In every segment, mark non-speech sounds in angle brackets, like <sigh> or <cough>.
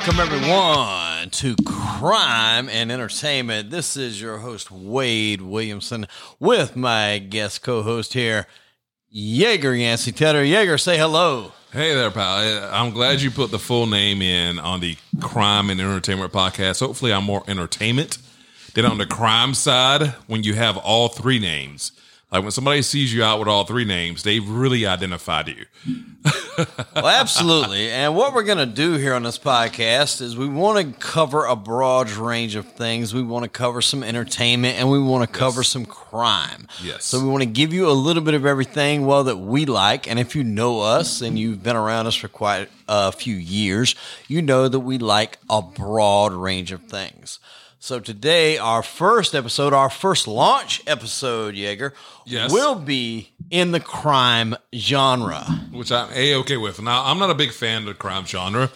Welcome, everyone, to Crime and Entertainment. This is your host, Wade Williamson, with my guest co host here, Jaeger Yancey Tedder. Jaeger, say hello. Hey there, pal. I'm glad you put the full name in on the Crime and Entertainment podcast. Hopefully, I'm more entertainment than on the crime side when you have all three names. Like when somebody sees you out with all three names, they've really identified you. <laughs> well, absolutely. And what we're going to do here on this podcast is we want to cover a broad range of things. We want to cover some entertainment and we want to cover yes. some crime. Yes. So we want to give you a little bit of everything, well, that we like. And if you know us and you've been around us for quite a few years, you know that we like a broad range of things. So today, our first episode, our first launch episode, Jaeger, yes. will be in the crime genre, which I'm a okay with. Now, I'm not a big fan of the crime genre,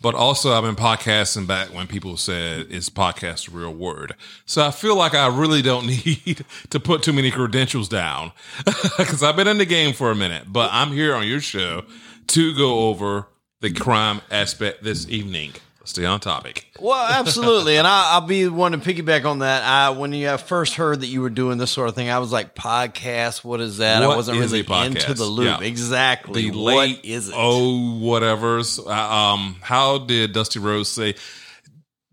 but also I've been podcasting back when people said is podcast a real word. So I feel like I really don't <laughs> need to put too many credentials down <laughs> because I've been in the game for a minute. But I'm here on your show to go over the crime aspect this evening stay on topic. Well, absolutely, and I, will be one to piggyback on that. I, when you first heard that you were doing this sort of thing, I was like, "Podcast? What is that?" What I wasn't really into the loop. Yeah. Exactly. The late, what is it? Oh, whatever's. Uh, um, how did Dusty Rhodes say?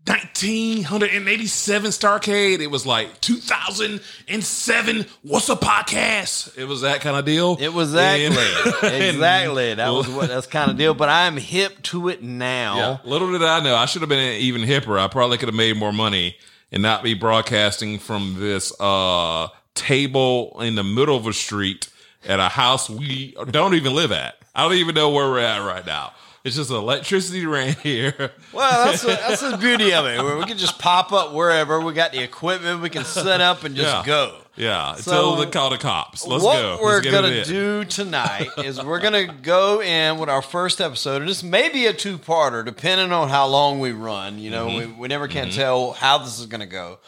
1987 Starrcade. It was like 2007. What's a podcast? It was that kind of deal. It was exactly, <laughs> and, exactly. That was what that's kind of deal. But I'm hip to it now. Yeah. Little did I know, I should have been even hipper. I probably could have made more money and not be broadcasting from this uh, table in the middle of a street at a house we don't even live at. I don't even know where we're at right now. It's just electricity <laughs> ran here. Well, that's that's the beauty of it. Where we can just pop up wherever we got the equipment, we can set up and just yeah. go. Yeah, so until they call the cops. Let's what go. What we're gonna do tonight is we're gonna go in with our first episode, and this may be a two-parter, depending on how long we run. You know, mm-hmm. we, we never can mm-hmm. tell how this is gonna go.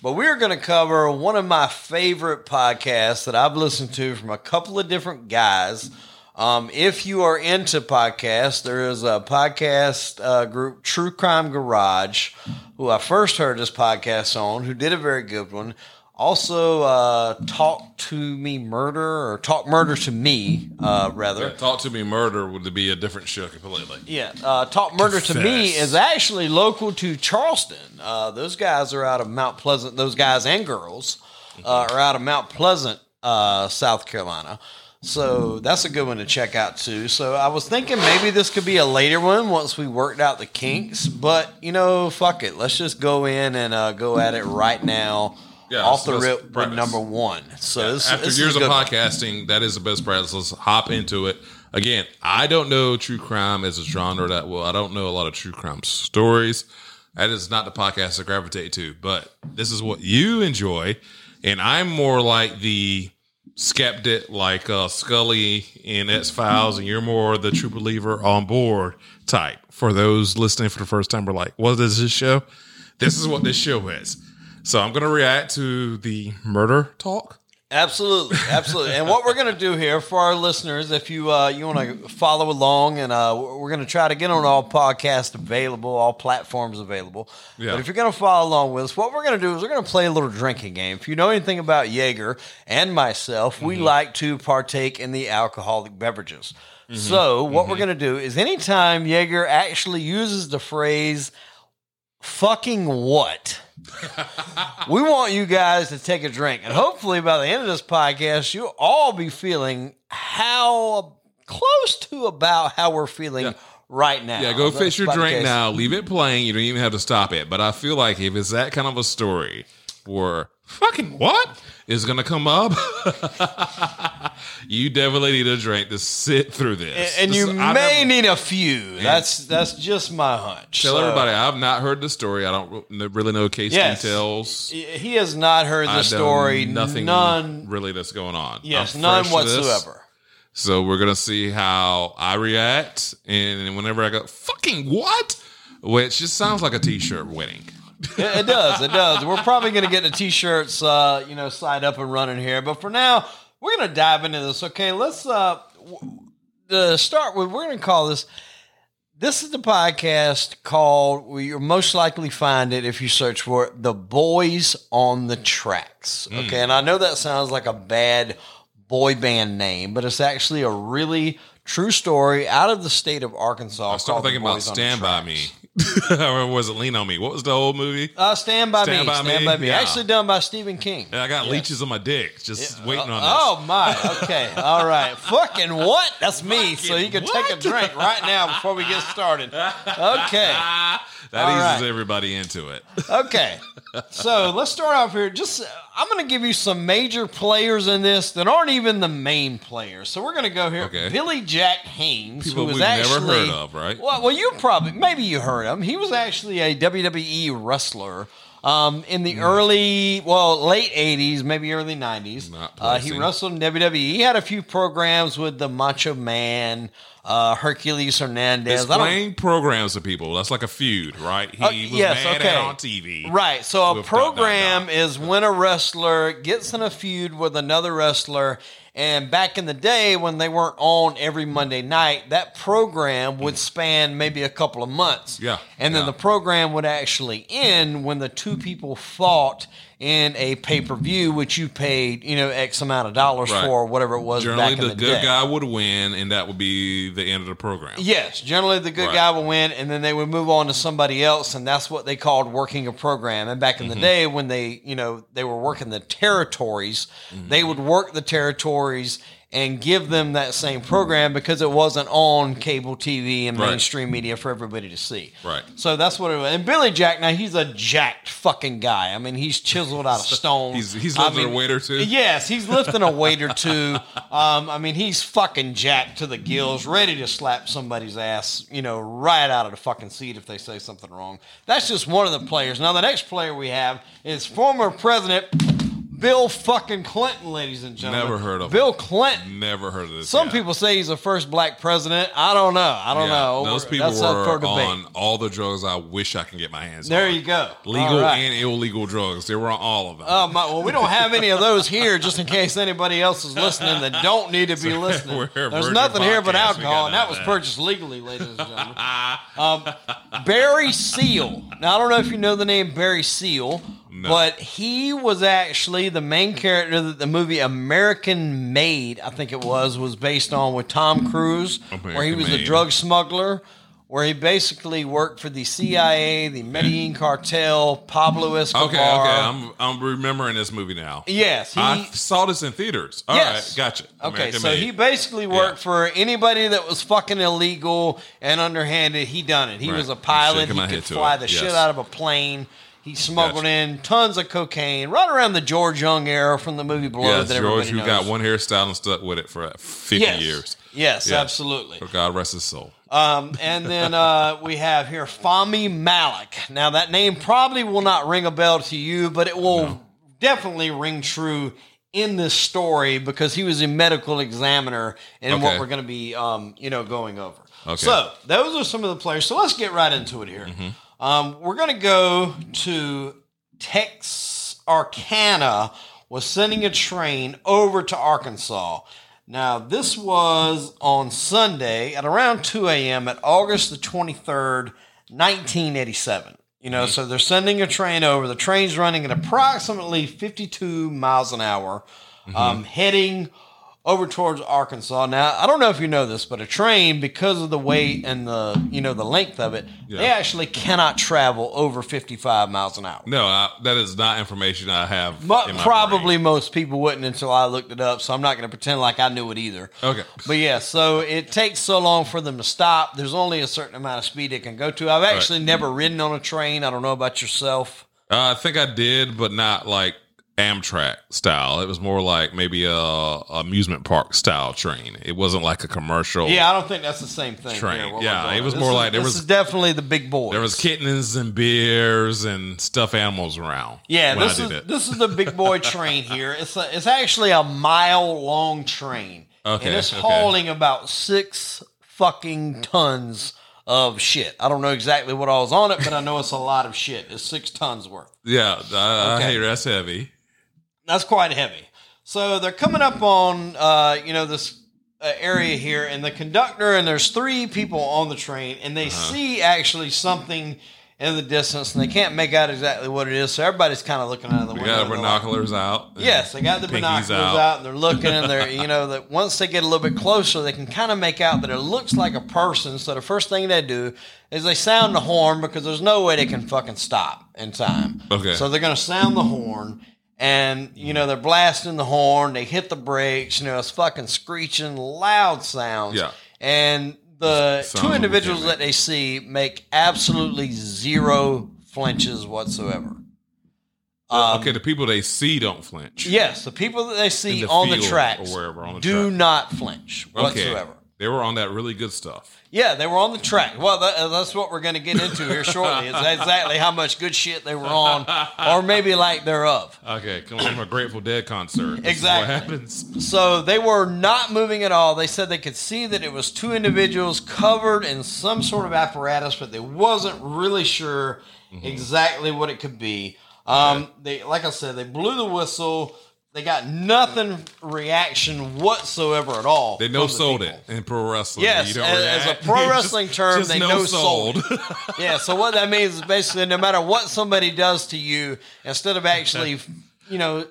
But we're going to cover one of my favorite podcasts that I've listened to from a couple of different guys um, if you are into podcasts, there is a podcast uh, group, True Crime Garage, who I first heard this podcast on, who did a very good one. Also, uh, Talk to Me Murder or Talk Murder to Me, uh, rather. Yeah, Talk to Me Murder would be a different show completely. Yeah, uh, Talk Murder Confess. to Me is actually local to Charleston. Uh, those guys are out of Mount Pleasant. Those guys and girls uh, are out of Mount Pleasant, uh, South Carolina. So that's a good one to check out too. So I was thinking maybe this could be a later one once we worked out the kinks, but you know, fuck it. Let's just go in and uh, go at it right now. Yeah, off the rip with number one. So yeah, this, after this years of podcasting, one. that is the best practice. Let's hop into it. Again, I don't know true crime as a genre that well. I don't know a lot of true crime stories. That is not the podcast I gravitate to, but this is what you enjoy, and I'm more like the skeptic like uh, Scully in X Files, and you're more the true believer on board type. For those listening for the first time, we're like, what is this show? This is what this show is. So I'm going to react to the murder talk Absolutely, absolutely. and what we're going to do here for our listeners, if you uh, you want to follow along, and uh, we're going to try to get on all podcasts available, all platforms available. Yeah. But if you're going to follow along with us, what we're going to do is we're going to play a little drinking game. If you know anything about Jaeger and myself, mm-hmm. we like to partake in the alcoholic beverages. Mm-hmm. So what mm-hmm. we're going to do is anytime Jaeger actually uses the phrase "fucking what." <laughs> we want you guys to take a drink. And hopefully by the end of this podcast, you'll all be feeling how close to about how we're feeling yeah. right now. Yeah, go fix your drink now. Leave it playing. You don't even have to stop it. But I feel like if it's that kind of a story where fucking what is going to come up, <laughs> you definitely need a drink to sit through this. And, and this, you may never, need a few. That's that's just my hunch. Tell so. everybody I've not heard the story. I don't really know case yes. details. He has not heard the story. Nothing. None really that's going on. Yes, none whatsoever. So we're gonna see how I react, and whenever I go, "Fucking what," which just sounds like a T-shirt winning <laughs> it, it, does. It does. We're probably going to get the t-shirts, uh, you know, side up and running here. But for now, we're going to dive into this. Okay, let's uh, w- start with. We're going to call this This is the podcast called, you'll most likely find it if you search for it, The Boys on the Tracks. Hmm. Okay. And I know that sounds like a bad boy band name, but it's actually a really true story out of the state of Arkansas. I started thinking about Stand By Me. or <laughs> was it Lean on Me? What was the old movie? Uh, Stand By Stand Me. By Stand Me? By Me. Yeah. Actually done by Stephen King. And I got leeches on my dick, just waiting on this. Oh my. Okay. All right. Fucking what? That's me. so you can take a drink right now before we get started. Okay. <laughs> That All eases right. everybody into it. Okay. So let's start off here. Just I'm going to give you some major players in this that aren't even the main players. So we're going to go here. Okay. Billy Jack Haynes, People who was we've never actually heard of, right? Well, well, you probably maybe you heard him. He was actually a WWE wrestler. Um, in the early, well, late '80s, maybe early '90s, uh, he wrestled in WWE. He had a few programs with the Macho Man, uh, Hercules Hernandez. Explain programs to people. That's like a feud, right? He Oh, was yes, mad okay. at on TV. Right. So a With dot, dot, program dot. is when a wrestler gets in a feud with another wrestler. And back in the day when they weren't on every Monday night, that program would span maybe a couple of months. Yeah, And then yeah. the program would actually end when the two people fought in a pay per view, which you paid, you know, X amount of dollars Right. for, whatever it was Generally, back in the, the, good day. guy would win, and that would be the end of the program. Yes, generally the good Right. guy would win, and then they would move on to somebody else, and that's what they called working a program. And back in Mm-hmm. the day, when they, you know, they were working the territories, Mm-hmm. they would work the territories and give them that same program because it wasn't on cable TV and Right. mainstream media for everybody to see. Right. So that's what it was. And Billy Jack, now he's a jacked fucking guy. I mean, he's chiseled out of <laughs> stone. He's- he's I lifting a weight or two? Yes, he's lifting a <laughs> weight or two. Um, I mean, he's fucking jacked to the gills, ready to slap somebody's ass, you know, right out of the fucking seat if they say something wrong. That's just one of the players. Now, the next player we have is former President Bill fucking Clinton, ladies and gentlemen. Never heard of Bill Clinton. Never heard of this. Some guy. people say he's the first black president. I don't know. I don't Yeah, know. Those We're- people That's up for were on all the drugs I wish I can get my hands on. There on. you go. Legal right. and illegal drugs. They were on all of them. Oh my, well, we don't have any of those here, just in case anybody else is listening that don't need to be <laughs> listening. There's nothing here but alcohol, and that was that. purchased legally, ladies and gentlemen. <laughs> um, Barry Seal. Now, I don't know if you know the name Barry Seal, No. but he was actually the main character that the movie American Made, I think it was, was based on with Tom Cruise, where he American was a drug smuggler. Where he basically worked for the CIA, the Medellin cartel, Pablo Escobar. okay, okay. I'm I'm remembering this movie now. Yes, he, I saw this in theaters. All right, Yes. gotcha. Okay, American so Made. he basically worked for anybody that was fucking illegal and underhanded. He done it. He Right. was a pilot. He could fly the shit out of a plane. He smuggled Gotcha. in tons of cocaine, right around the George Jung era from the movie Blood. Yes, that George, everybody who knows. got one hairstyle and stuck with it for 50 yes. years. Yes, Yes. absolutely. For God rest his soul. Um, and then uh, we have here Fahmy Malak. Now that name probably will not ring a bell to you, but it will definitely ring true in this story because he was a medical examiner in what we're going to be, um, you know, going over. Okay. So those are some of the players. So let's get right into it here. Mm-hmm. Um, we're going to go to Texarkana was sending a train over to Arkansas. Now, this was on Sunday at around 2 a.m. at August the 23rd, 1987. You know, so they're sending a train over. The train's running at approximately 52 miles an hour, um, heading over towards Arkansas. Now, I don't know if you know this, but a train, because of the weight and the you know the length of it, they actually cannot travel over 55 miles an hour. No, I, that is not information I have. My probably brain. most people wouldn't until I looked it up, so I'm not going to pretend like I knew it either. Okay. But yeah, so it takes so long for them to stop. There's only a certain amount of speed it can go to. I've actually never ridden on a train. I don't know about yourself. Uh, I think I did, but not like Amtrak style. It was more like maybe a amusement park style train. It wasn't like a commercial. Yeah, I don't think that's the same thing. Train. here, Yeah, it was This more is- like there this was- is definitely the big boys. There was kittens and bears and stuffed animals around. Yeah, this is it. this is the big boy <laughs> train here. It's a, it's actually a mile long train. Okay, and it's okay. hauling about six fucking tons of shit. I don't know exactly what all was on it, but I know it's a lot of shit. It's six tons worth. yeah, I, Okay. I hear that's heavy. That's quite heavy. So they're coming up on uh, you know this uh, area here, and the conductor and there's three people on the train, and they Uh-huh. see actually something in the distance, and they can't make out exactly what it is. So everybody's kind of looking out of the We window. got they're like, binoculars out. Yes, they got the binoculars out. and they're looking and they're you know that once they get a little bit closer, they can kind of make out that it looks like a person. So the first thing they do is they sound the horn because there's no way they can fucking stop in time. Okay. So they're gonna sound the horn. And you know they're blasting the horn. They hit the brakes. You know it's fucking screeching, loud sounds. Yeah. And the two individuals that they see make absolutely zero flinches whatsoever. Um, okay, the people they see don't flinch. Yes, the people that they see the on the tracks or wherever on the do track. not flinch Okay. They were on that really good stuff. Yeah, they were on the track. Well, that, uh, that's what we're going to get into here shortly. Is exactly how much good shit they were on, or maybe like thereof. Okay, coming from a Grateful Dead concert. This is Exactly. what happens. So they were not moving at all. They said they could see that it was two individuals covered in some sort of apparatus, but they wasn't really sure Mm-hmm. exactly what it could be. Um, They, like I said, they blew the whistle. They got nothing reaction whatsoever at all. They no sold people. it in pro wrestling. Yes, You don't as- as a pro <laughs> Just- wrestling term, just they no no sold. <laughs> <laughs> Yeah, so what that means is basically no matter what somebody does to you, instead of actually, you know,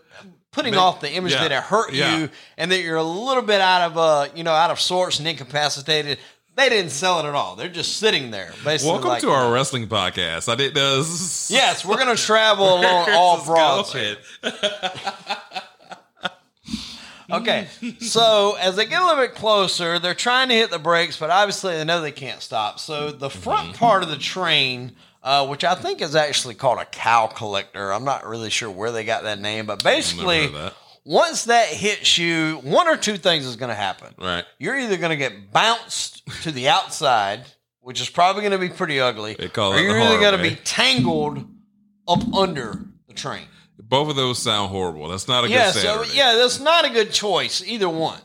putting Make- off the image yeah, that it hurt yeah. you and that you're a little bit out of uh, you know, out of sorts and incapacitated, they didn't sell it at all. They're just sitting there. Basically Welcome like, to our wrestling podcast. I know. this- Yes, we're gonna travel along all going? Okay, so as they get a little bit closer, they're trying to hit the brakes, but obviously they know they can't stop. So the front Mm-hmm. part of the train, uh, which I think is actually called a cow collector, I'm not really sure where they got that name, but basically, that. once that hits you, one or two things is going to happen. Right. You're either going to get bounced to the outside, which is probably going to be pretty ugly, They call or you're either going to be tangled up under the train. Both of those sound horrible. That's not a Yeah, good so yeah, that's not a good choice, either one.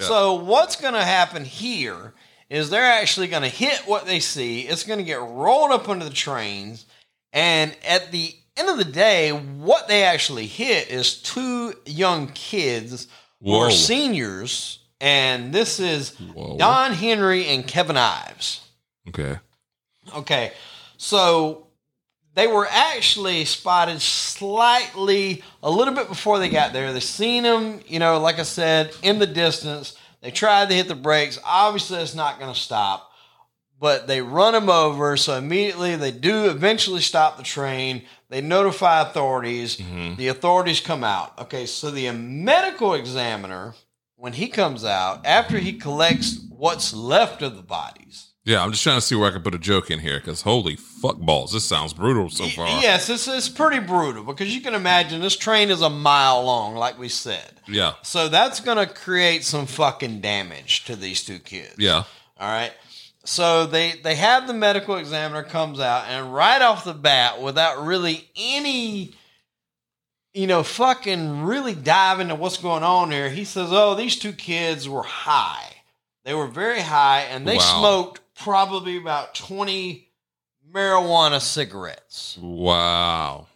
So what's going to happen here is they're actually going to hit what they see. It's going to get rolled up under the trains, and at the end of the day, what they actually hit is two young kids who Whoa. are seniors, and this is Whoa. Don Henry and Kevin Ives. Okay. Okay, so they were actually spotted slightly a little bit before they got there. They seen them, you know, like I said, in the distance. They tried to hit the brakes. Obviously, it's not going to stop, but they run them over. So immediately they do eventually stop the train. They notify authorities. Mm-hmm. The authorities come out. Okay, so the medical examiner, when he comes out, after he collects what's left of the bodies, Yeah, I'm just trying to see where I can put a joke in here because holy fuck balls, this sounds brutal so far. Yes, it's, it's pretty brutal because you can imagine this train is a mile long, like we said. Yeah. So that's going to create some fucking damage to these two kids. Yeah. All right. So they they have the medical examiner comes out and right off the bat, without really any, you know, fucking really dive into what's going on here, he says, "Oh, these two kids were high. They were very high, and they Wow. smoked probably about twenty marijuana cigarettes." Wow.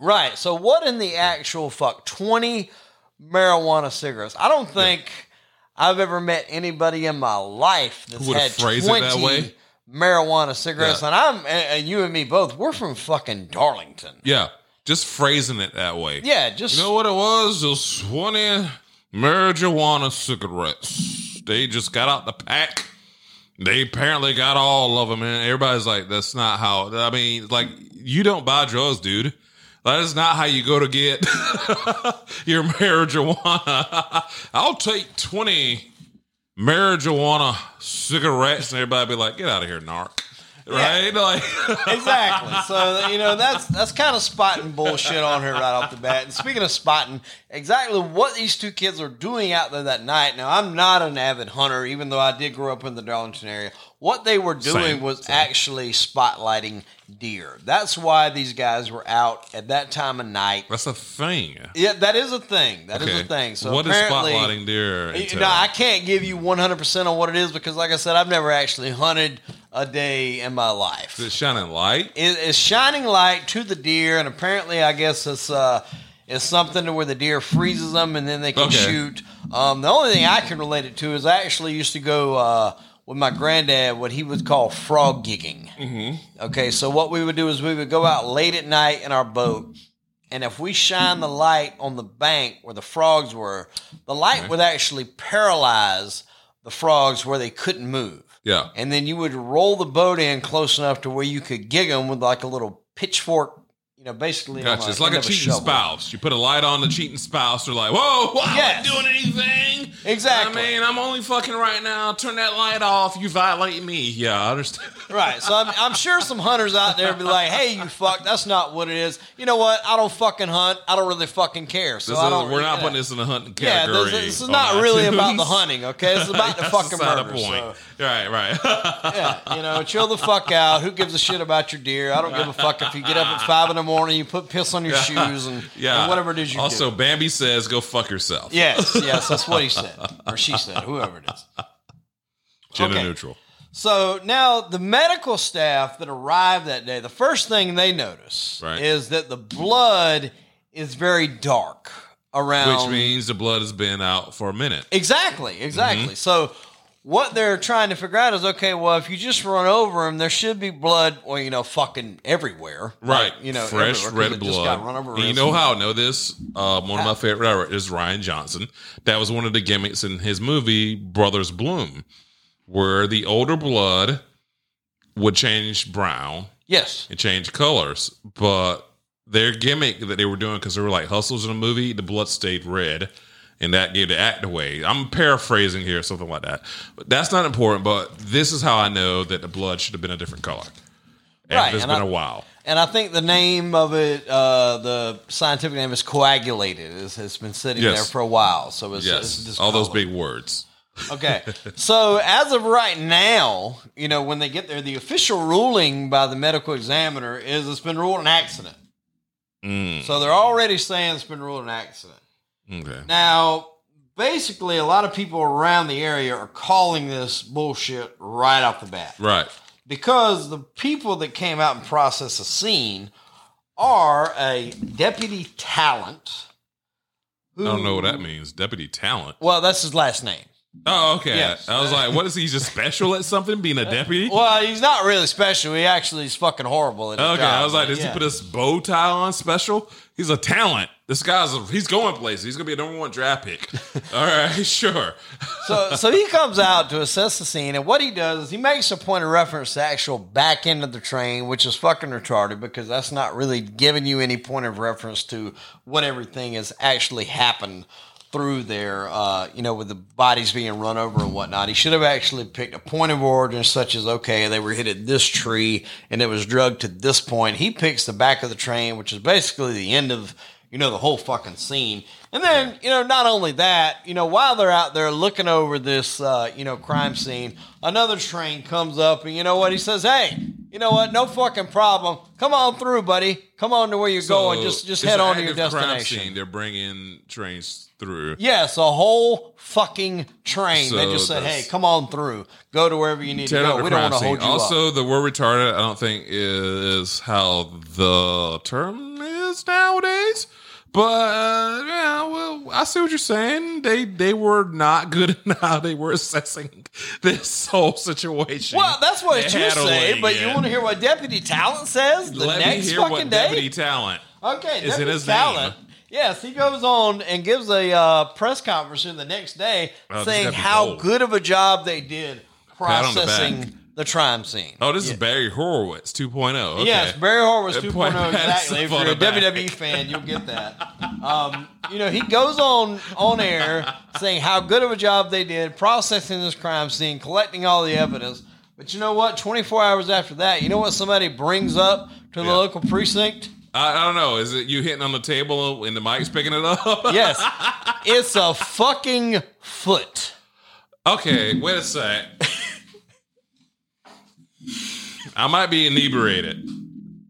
Right. So what in the actual fuck? 20 marijuana cigarettes. I don't think I've ever met anybody in my life that's had 20 that way? marijuana cigarettes. Yeah. And I'm and, and you and me both, we're from fucking Darlington. Yeah. Just phrasing it that way. Yeah, just You know what it was? Just 20 marijuana cigarettes. They just got out the pack. They apparently got all of them, and everybody's like, "That's not how." I mean, like, you don't buy drugs, dude. That is not how you go to get <laughs> your marijuana. <laughs> I'll take twenty marijuana cigarettes, and everybody be like, "Get out of here, narc." <laughs> Right? Like, <laughs> exactly. So you know that's that's kind of spotting bullshit on her right off the bat. And speaking of spotting, exactly what these two kids are doing out there that night. Now I'm not an avid hunter, even though I did grow up in the Darlington area. What they were doing Same, was actually spotlighting deer. That's why these guys were out at that time of night. that's a thing. Yeah, that is a thing. That is Okay. a thing. So what is spotlighting deer? entail? know, I can't give you 100% on what it is because, like I said, I've never actually hunted a day in my life Is it shining light? it is shining light to the deer, and apparently, I guess it's uh, is something to where the deer freezes them and then they can Okay. shoot. Um, the only thing I can relate it to is I actually used to go uh, with my granddad what he would call frog gigging. Mm-hmm. Okay, so what we would do is we would go out late at night in our boat. And if we shine the light on the bank where the frogs were, the light would actually paralyze the frogs where they couldn't move. Yeah. And then you would roll the boat in close enough to where you could gig them with like a little pitchfork, you know, basically. Gotcha. It's like a cheating shovel. spouse. You put a light on the cheating spouse. They're like, whoa, whoa, Yes. I'm not doing anything. Exactly. I mean, I'm only fucking right now. Turn that light off. You violate me. Yeah, I understand. <laughs> Right. So I'm, I'm sure some hunters out there be like, hey, you fuck, that's not what it is. You know what? I don't fucking hunt. I don't really fucking care. So This I don't, we're not putting this in the hunting Yeah, category. this, this is not really about the <laughs> hunting, okay? This is about the fucking murder. the point. so- Right, right. yeah, you know, chill the fuck out. Who gives a shit about your deer? I don't give a fuck if you get up at five in the morning, you put piss on your shoes, and, <laughs> yeah. and whatever it is you also, do. Also, Bambi says, "Go fuck yourself." Yes, <laughs> yes, that's what he said, or she said, whoever it is. Gender Okay. neutral. So now the medical staff that arrived that day, the first thing they notice Right. is that the blood is very dark around. Which means the blood has been out for a minute. exactly, exactly. Mm-hmm. So what they're trying to figure out is okay. Well, if you just run over them, there should be blood. Well, you know, fucking everywhere. Right, Like, you know, fresh red blood. got run over And you know how I know this? Uh, one of my favorite directors is Rian Johnson. That was one of the gimmicks in his movie Brothers Bloom, where the older blood would change brown Yes. and change colors, but their gimmick that they were doing because they were like hustles in a movie, the blood stayed red. And that gave the act away. I'm paraphrasing here, something like that. But that's not important. But this is how I know that the blood should have been a different color. And Right, It's and been I- a while. And I think the name of it, uh, the scientific name is coagulated. It's, it's been sitting Yes. there for a while, so it's, Yes, it's all those big words. Okay. <laughs> so as of right now, you know, when they get there, the official ruling by the medical examiner is it's been ruled an accident. Mm, So they're already saying it's been ruled an accident. Okay. Now, basically, a lot of people around the area are calling this bullshit right off the bat Right. because the people that came out and processed the scene are a deputy talent. I don't know what that means. Deputy talent. Well, that's his last name. Oh, okay. Yes. I was like, what is he just special at something, being a <laughs> deputy? Well, he's not really special. He actually is fucking horrible at Okay, job. I was like, does Yeah. he put his bow tie on special? He's a talent. This guy's a, he's going places. He's gonna be a number one draft pick. <laughs> All right, <laughs> sure. so so he comes out to assess the scene, and what he does is he makes a point of reference to the actual back end of the train, which is fucking retarded because that's not really giving you any point of reference to what everything has actually happened through there. Uh, you know, with the bodies being run over and whatnot. He should have actually picked a point of origin, such as okay, they were hit at this tree and it was drugged to this point. He picks the back of the train, which is basically the end of you know, the whole fucking scene. And then, you know, not only that, you know, while they're out there looking over this, uh, you know, crime scene, another train comes up and you know what? He says, hey, you know what? No fucking problem. Come on through, buddy. Come on to where you're going. Just, just head on to your destination. scene. They're bringing trains through. Yes, a whole fucking train. they just said, "Hey, come on through. Go to wherever you need to go. We don't want to hold you up." Also, the word retarded, I don't think is how the term is nowadays. But yeah, well, I see what you're saying. They they were not good <laughs> in how they were assessing this whole situation. Well, that's what you say, but you want to hear what Deputy Talent says the Let me next hear fucking what day? deputy talent. Okay, is in Deputy his Talent. name. Yes, he goes on and gives a uh, press conference in the next day Oh, saying how gold. good of a job they did Pat on the processing. The crime scene. Oh, this is Barry Horowitz 2.0. Okay. Yes, Barry Horowitz 2.0 point exactly. If you're a back. WWE fan, you'll get that. Um, you know, he goes on on air saying how good of a job they did processing this crime scene, collecting all the evidence. But you know what? 24 hours after that, you know what somebody brings up to the Yeah. local precinct? I, I don't know. Is it you hitting on the table and the mic's picking it up? <laughs> Yes, it's a fucking foot. Okay, wait a sec. I might be inebriated,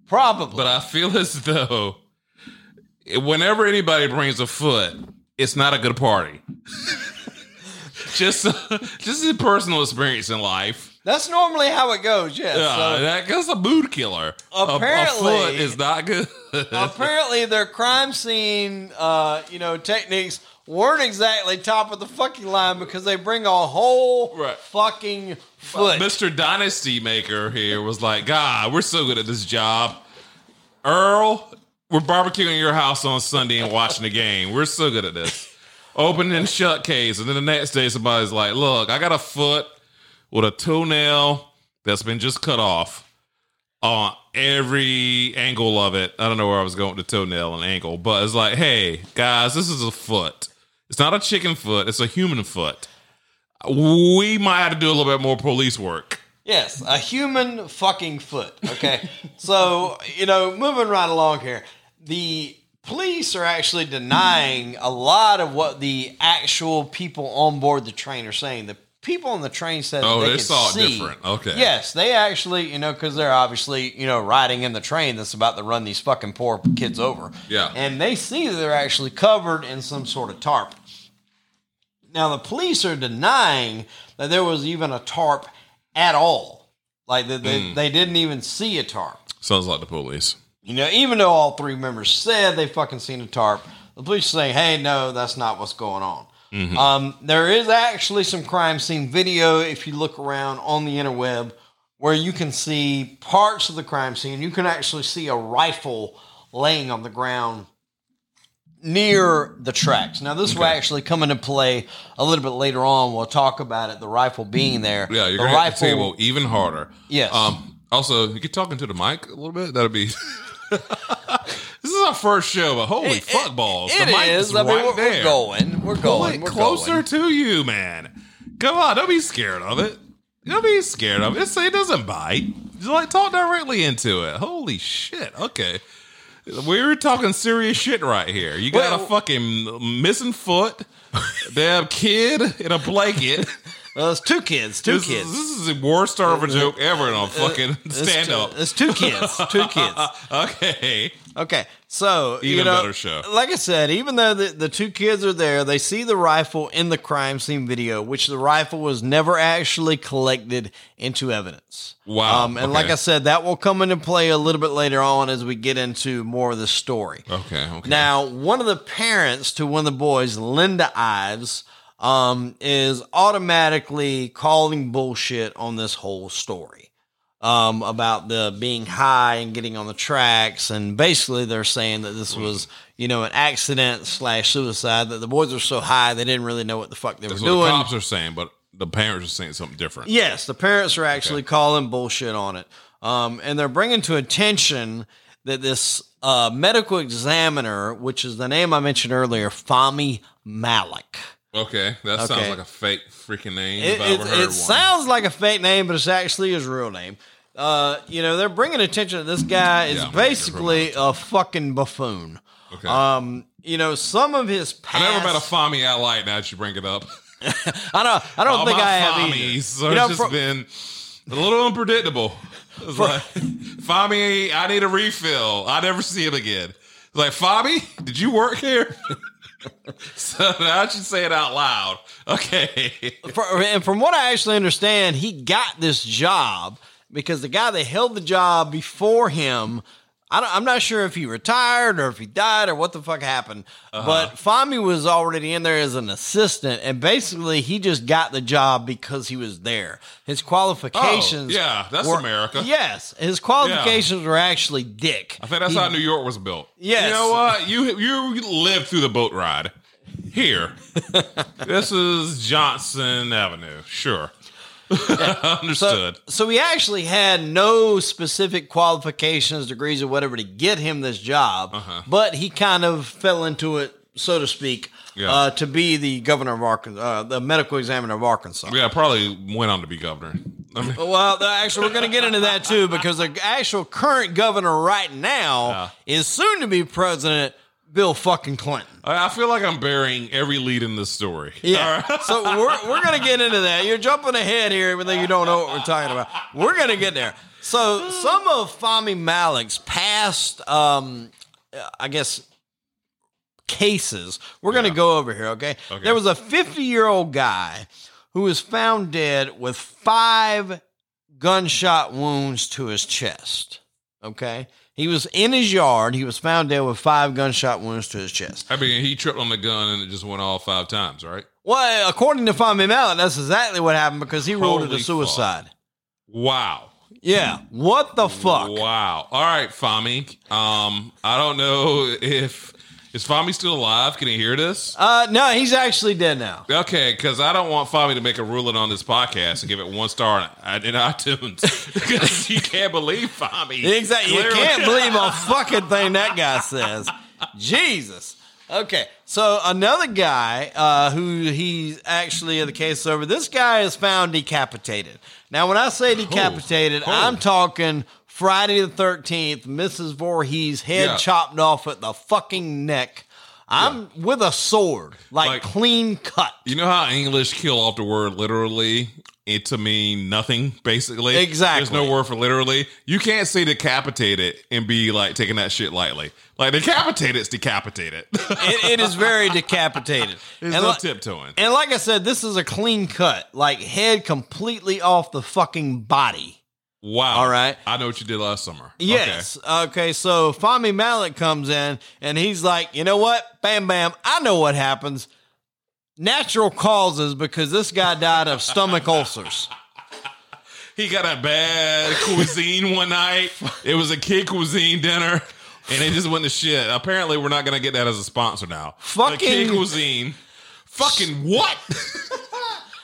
Probably. but I feel as though whenever anybody brings a foot, it's not a good party. <laughs> just just a personal experience in life. That's normally how it goes. Yes. Yeah, So- that, that's a mood killer. A- a, Apparently- foot is not good. <laughs> apparently their crime scene uh, you know techniques weren't exactly top of the fucking line because they bring a whole Right. fucking foot Mr. Dynasty Maker here was like, God, we're so good at this job. Earl, we're barbecuing your house on Sunday and watching the game. We're so good at this. <laughs> Open and shut case. And then the next day, somebody's like, Look, I got a foot with a toenail that's been just cut off on every angle of it. I don't know where I was going with the toenail and angle, but it's like, Hey, guys, this is a foot. It's not a chicken foot, it's a human foot. We might have to do a little bit more police work. yes a human fucking foot okay <laughs> so you know moving right along here the police are actually denying a lot of what the actual people on board the train are saying the people on the train said Oh, that they could saw it see- different. Okay. yes they actually you know because they're obviously you know riding in the train that's about to run these fucking poor kids over Yeah. and they see that they're actually covered in some sort of tarp now the police are denying that there was even a tarp at all. Like that they, Mm. they didn't even see a tarp. Sounds like the police. You know, even though all three members said they fucking seen a tarp, the police are saying, "Hey, no, that's not what's going on." Mm-hmm. Um, there is actually some crime scene video if you look around on the interweb where you can see parts of the crime scene. You can actually see a rifle laying on the ground near the tracks. Now, this will actually come into play a little bit later on. We'll talk about it. The rifle being there. Yeah, you're the gonna hit the table even harder. Yes. Um. Also, you get talking to the mic a little bit. That'd be. <laughs> this is our first show, but holy It- fuck balls! It the mic is. is I mean, right we're, there. we're going. We're going. it We're closer going. to you, man. Come on, don't be scared of it. Don't be scared of it. It's, it doesn't bite. Just like talk directly into it. Holy shit. Okay. We're talking serious shit right here. You got Well- a fucking missing foot, damn kid in a blanket. Well, it's two kids. Two This, kids. Is, this is the worst start of a joke ever in a uh, fucking It's stand up. It's two kids. Two kids. <laughs> Okay. Okay, so you Even know, better show. Like I said, even though the, the two kids are there, they see the rifle in the crime scene video, which the rifle was never actually collected into evidence. Wow, Um, and okay. like I said, that will come into play a little bit later on as we get into more of the story. Okay. Okay. Now, one of the parents to one of the boys, Linda Ives, um, is automatically calling bullshit on this whole story um, about the being high and getting on the tracks, and basically they're saying that this was, you know, an accident slash suicide. That the boys were so high they didn't really know what the fuck they That's were what the doing. cops are saying, but the parents are saying something different. Yes, the parents are actually calling bullshit on it. Um, and they're bringing to attention that this uh, medical examiner, which is the name I mentioned earlier, Fahmy Malak. Okay. That sounds like a fake freaking name. It, if I it, ever heard it sounds like a fake name, but it's actually his real name. Uh, you know, they're bringing attention to this guy is Yeah, basically a fucking buffoon. Okay. Um, you know, some of his I never met a Fahmy I like. Now that you bring it up, <laughs> I don't. I don't all think I have Fahmys either. You know, just for- been a little unpredictable. It's like Fahmy, I need a refill. I never see him again. It's like Fahmy, did you work here? <laughs> so now I should say it out loud. Okay. For, and from what I actually understand, he got this job because the guy that held the job before him, I don't, I'm not sure if he retired or if he died or what the fuck happened. Uh-huh. But Fahmy was already in there as an assistant, and basically he just got the job because he was there. His qualifications, Oh, yeah, that's were- America. Yes, his qualifications were actually dick. I think that's He- how New York was built. Yes. You know what? You you lived through the boat ride. Here. <laughs> this is Johnson Avenue. Sure. <laughs> Understood. So he actually had no specific qualifications, degrees, or whatever to get him this job, Uh-huh. but he kind of fell into it, so to speak, Yeah. uh, to be the governor of Arkansas, uh, the medical examiner of Arkansas. yeah, probably went on to be governor. I mean, <laughs> Well, actually, we're going to get into that too because the actual current governor right now is soon to be president Bill fucking Clinton. I feel like I'm burying every lead in this story. Yeah. So we're, we're going to get into that. You're jumping ahead here, even though you don't know what we're talking about. We're going to get there. So some of Fahmy Malak's past, um, I guess, cases. We're going to go over here, okay? Okay. There was a 50 year old guy who was found dead with five gunshot wounds to his chest, okay? He was in his yard. He was found dead with five gunshot wounds to his chest. I mean, he tripped on the gun and it just went off five times, right? Well, according to Fahmy Malak, that's exactly what happened because he ruled it a suicide. Wow. Yeah. What the fuck? Wow. All right, Fahmy. Um, I don't know if is Fahmy still alive. Can he hear this? Uh, no, he's actually dead now. Okay, because I don't want Fahmy to make a ruling on this podcast and give it one star in, in iTunes <laughs> because you can't believe Fahmy. Exactly. You Clearly- can't believe a <laughs> fucking thing that guy says. Jesus. Okay, so another guy uh, who he's actually in the case over. This guy is found decapitated. Now, when I say decapitated, oh. I'm talking Friday the Thirteenth. Mrs. Voorhees head Yeah. chopped off at the fucking neck. I'm with a sword, like, Like- clean cut. You know how English kill off the word literally it to mean nothing, basically? Exactly. There's no word for literally. You can't say decapitated and be like taking that shit lightly. Like decapitated decapitated. It, it is very <laughs> decapitated. There's And no li- tiptoeing. And like I said, this is a clean cut, like head completely off the fucking body. Wow. All right. I know what you did last summer. Yes. Okay. so Fahmy Malak comes in and he's like, you know what? Bam, bam. I know what happens. Natural causes because this guy died of stomach <laughs> ulcers. He got a bad cuisine <laughs> one night. It was a kid cuisine dinner. And it just went to shit. Apparently, we're not gonna get that as a sponsor now. Fucking- the kid cuisine. Fucking what? <laughs>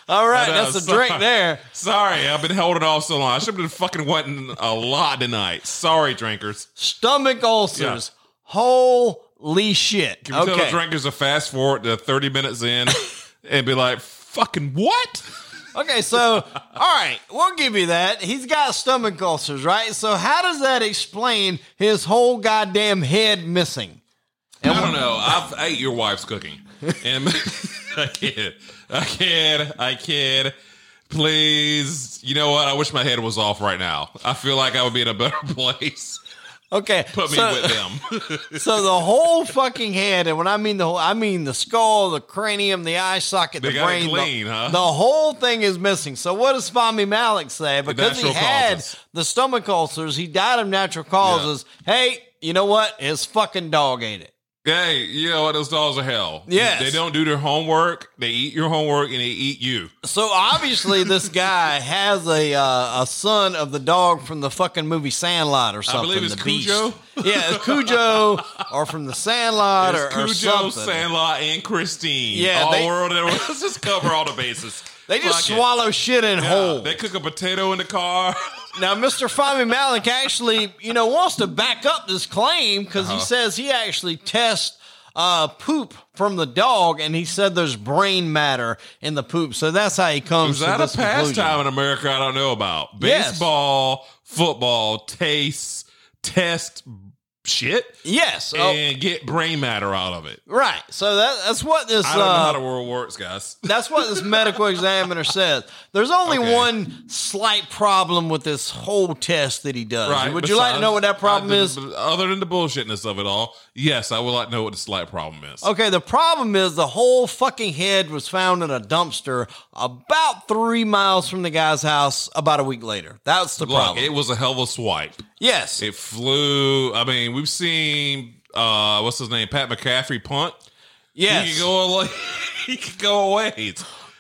All right, know, that's a sorry. drink there. Sorry, I've been holding off so long. I should have been fucking wetting a lot tonight. Sorry, drinkers. Stomach ulcers. Holy shit. Can we tell the drinkers to fast forward to 30 minutes in <laughs> and be like, fucking what? Okay, so all right, we'll give you that. He's got stomach ulcers, right? So how does that explain his whole goddamn head missing? I don't know. I've I ate your wife's cooking. And <laughs> I kid. I kid. I kid. Please. You know what? I wish my head was off right now. I feel like I would be in a better <laughs> place. Okay, Put me so, with them. <laughs> so the whole fucking head, and when I mean the whole, I mean the skull, the cranium, the eye socket, They the brain. clean, the, huh? the whole thing is missing. So what does Fahmy Malak say? Because he had causes. the stomach ulcers, he died of natural causes. Hey, you know what? His fucking dog ate it. Hey, you know what? Those dogs are hell. Yes. They don't do their homework. They eat your homework and they eat you. So obviously, this guy <laughs> has a uh, a son of the dog from the fucking movie Sandlot or something. believe it's the Beast. <laughs> Yeah, it's Cujo or from the Sandlot or, It's or Cujo, something. Sandlot, and Christine. Yeah, all they- world. <laughs> Let's just cover all the bases. They just Fuck it. swallow shit in Yeah, whole. They cook a potato in the car. Now, Mr. Fahmy Malak actually, you know, wants to back up this claim because Uh-huh. he says he actually tests uh, poop from the dog, and he said there's brain matter in the poop. So that's how he comes Is to that a this conclusion. pastime in America I don't know about? Yes. Baseball, football, taste, test shit, Yes. oh, and get brain matter out of it. right. So that, that's what this. I don't know uh, how the world works, guys. <laughs> That's what this medical examiner says. There's only Okay. one slight problem with this whole test that he does. Right. Would you like to know what that problem I- is? Other than the bullshitness of it all, yes, I would like to know what the slight problem is. Okay, the problem is the whole fucking head was found in a dumpster about three miles from the guy's house about a week later. That's the Look, problem. it was a hell of a swipe. yes. It flew. I mean, we've seen uh, what's his name, Pat McCaffrey punt. yes. <laughs> He can go away. he could go away.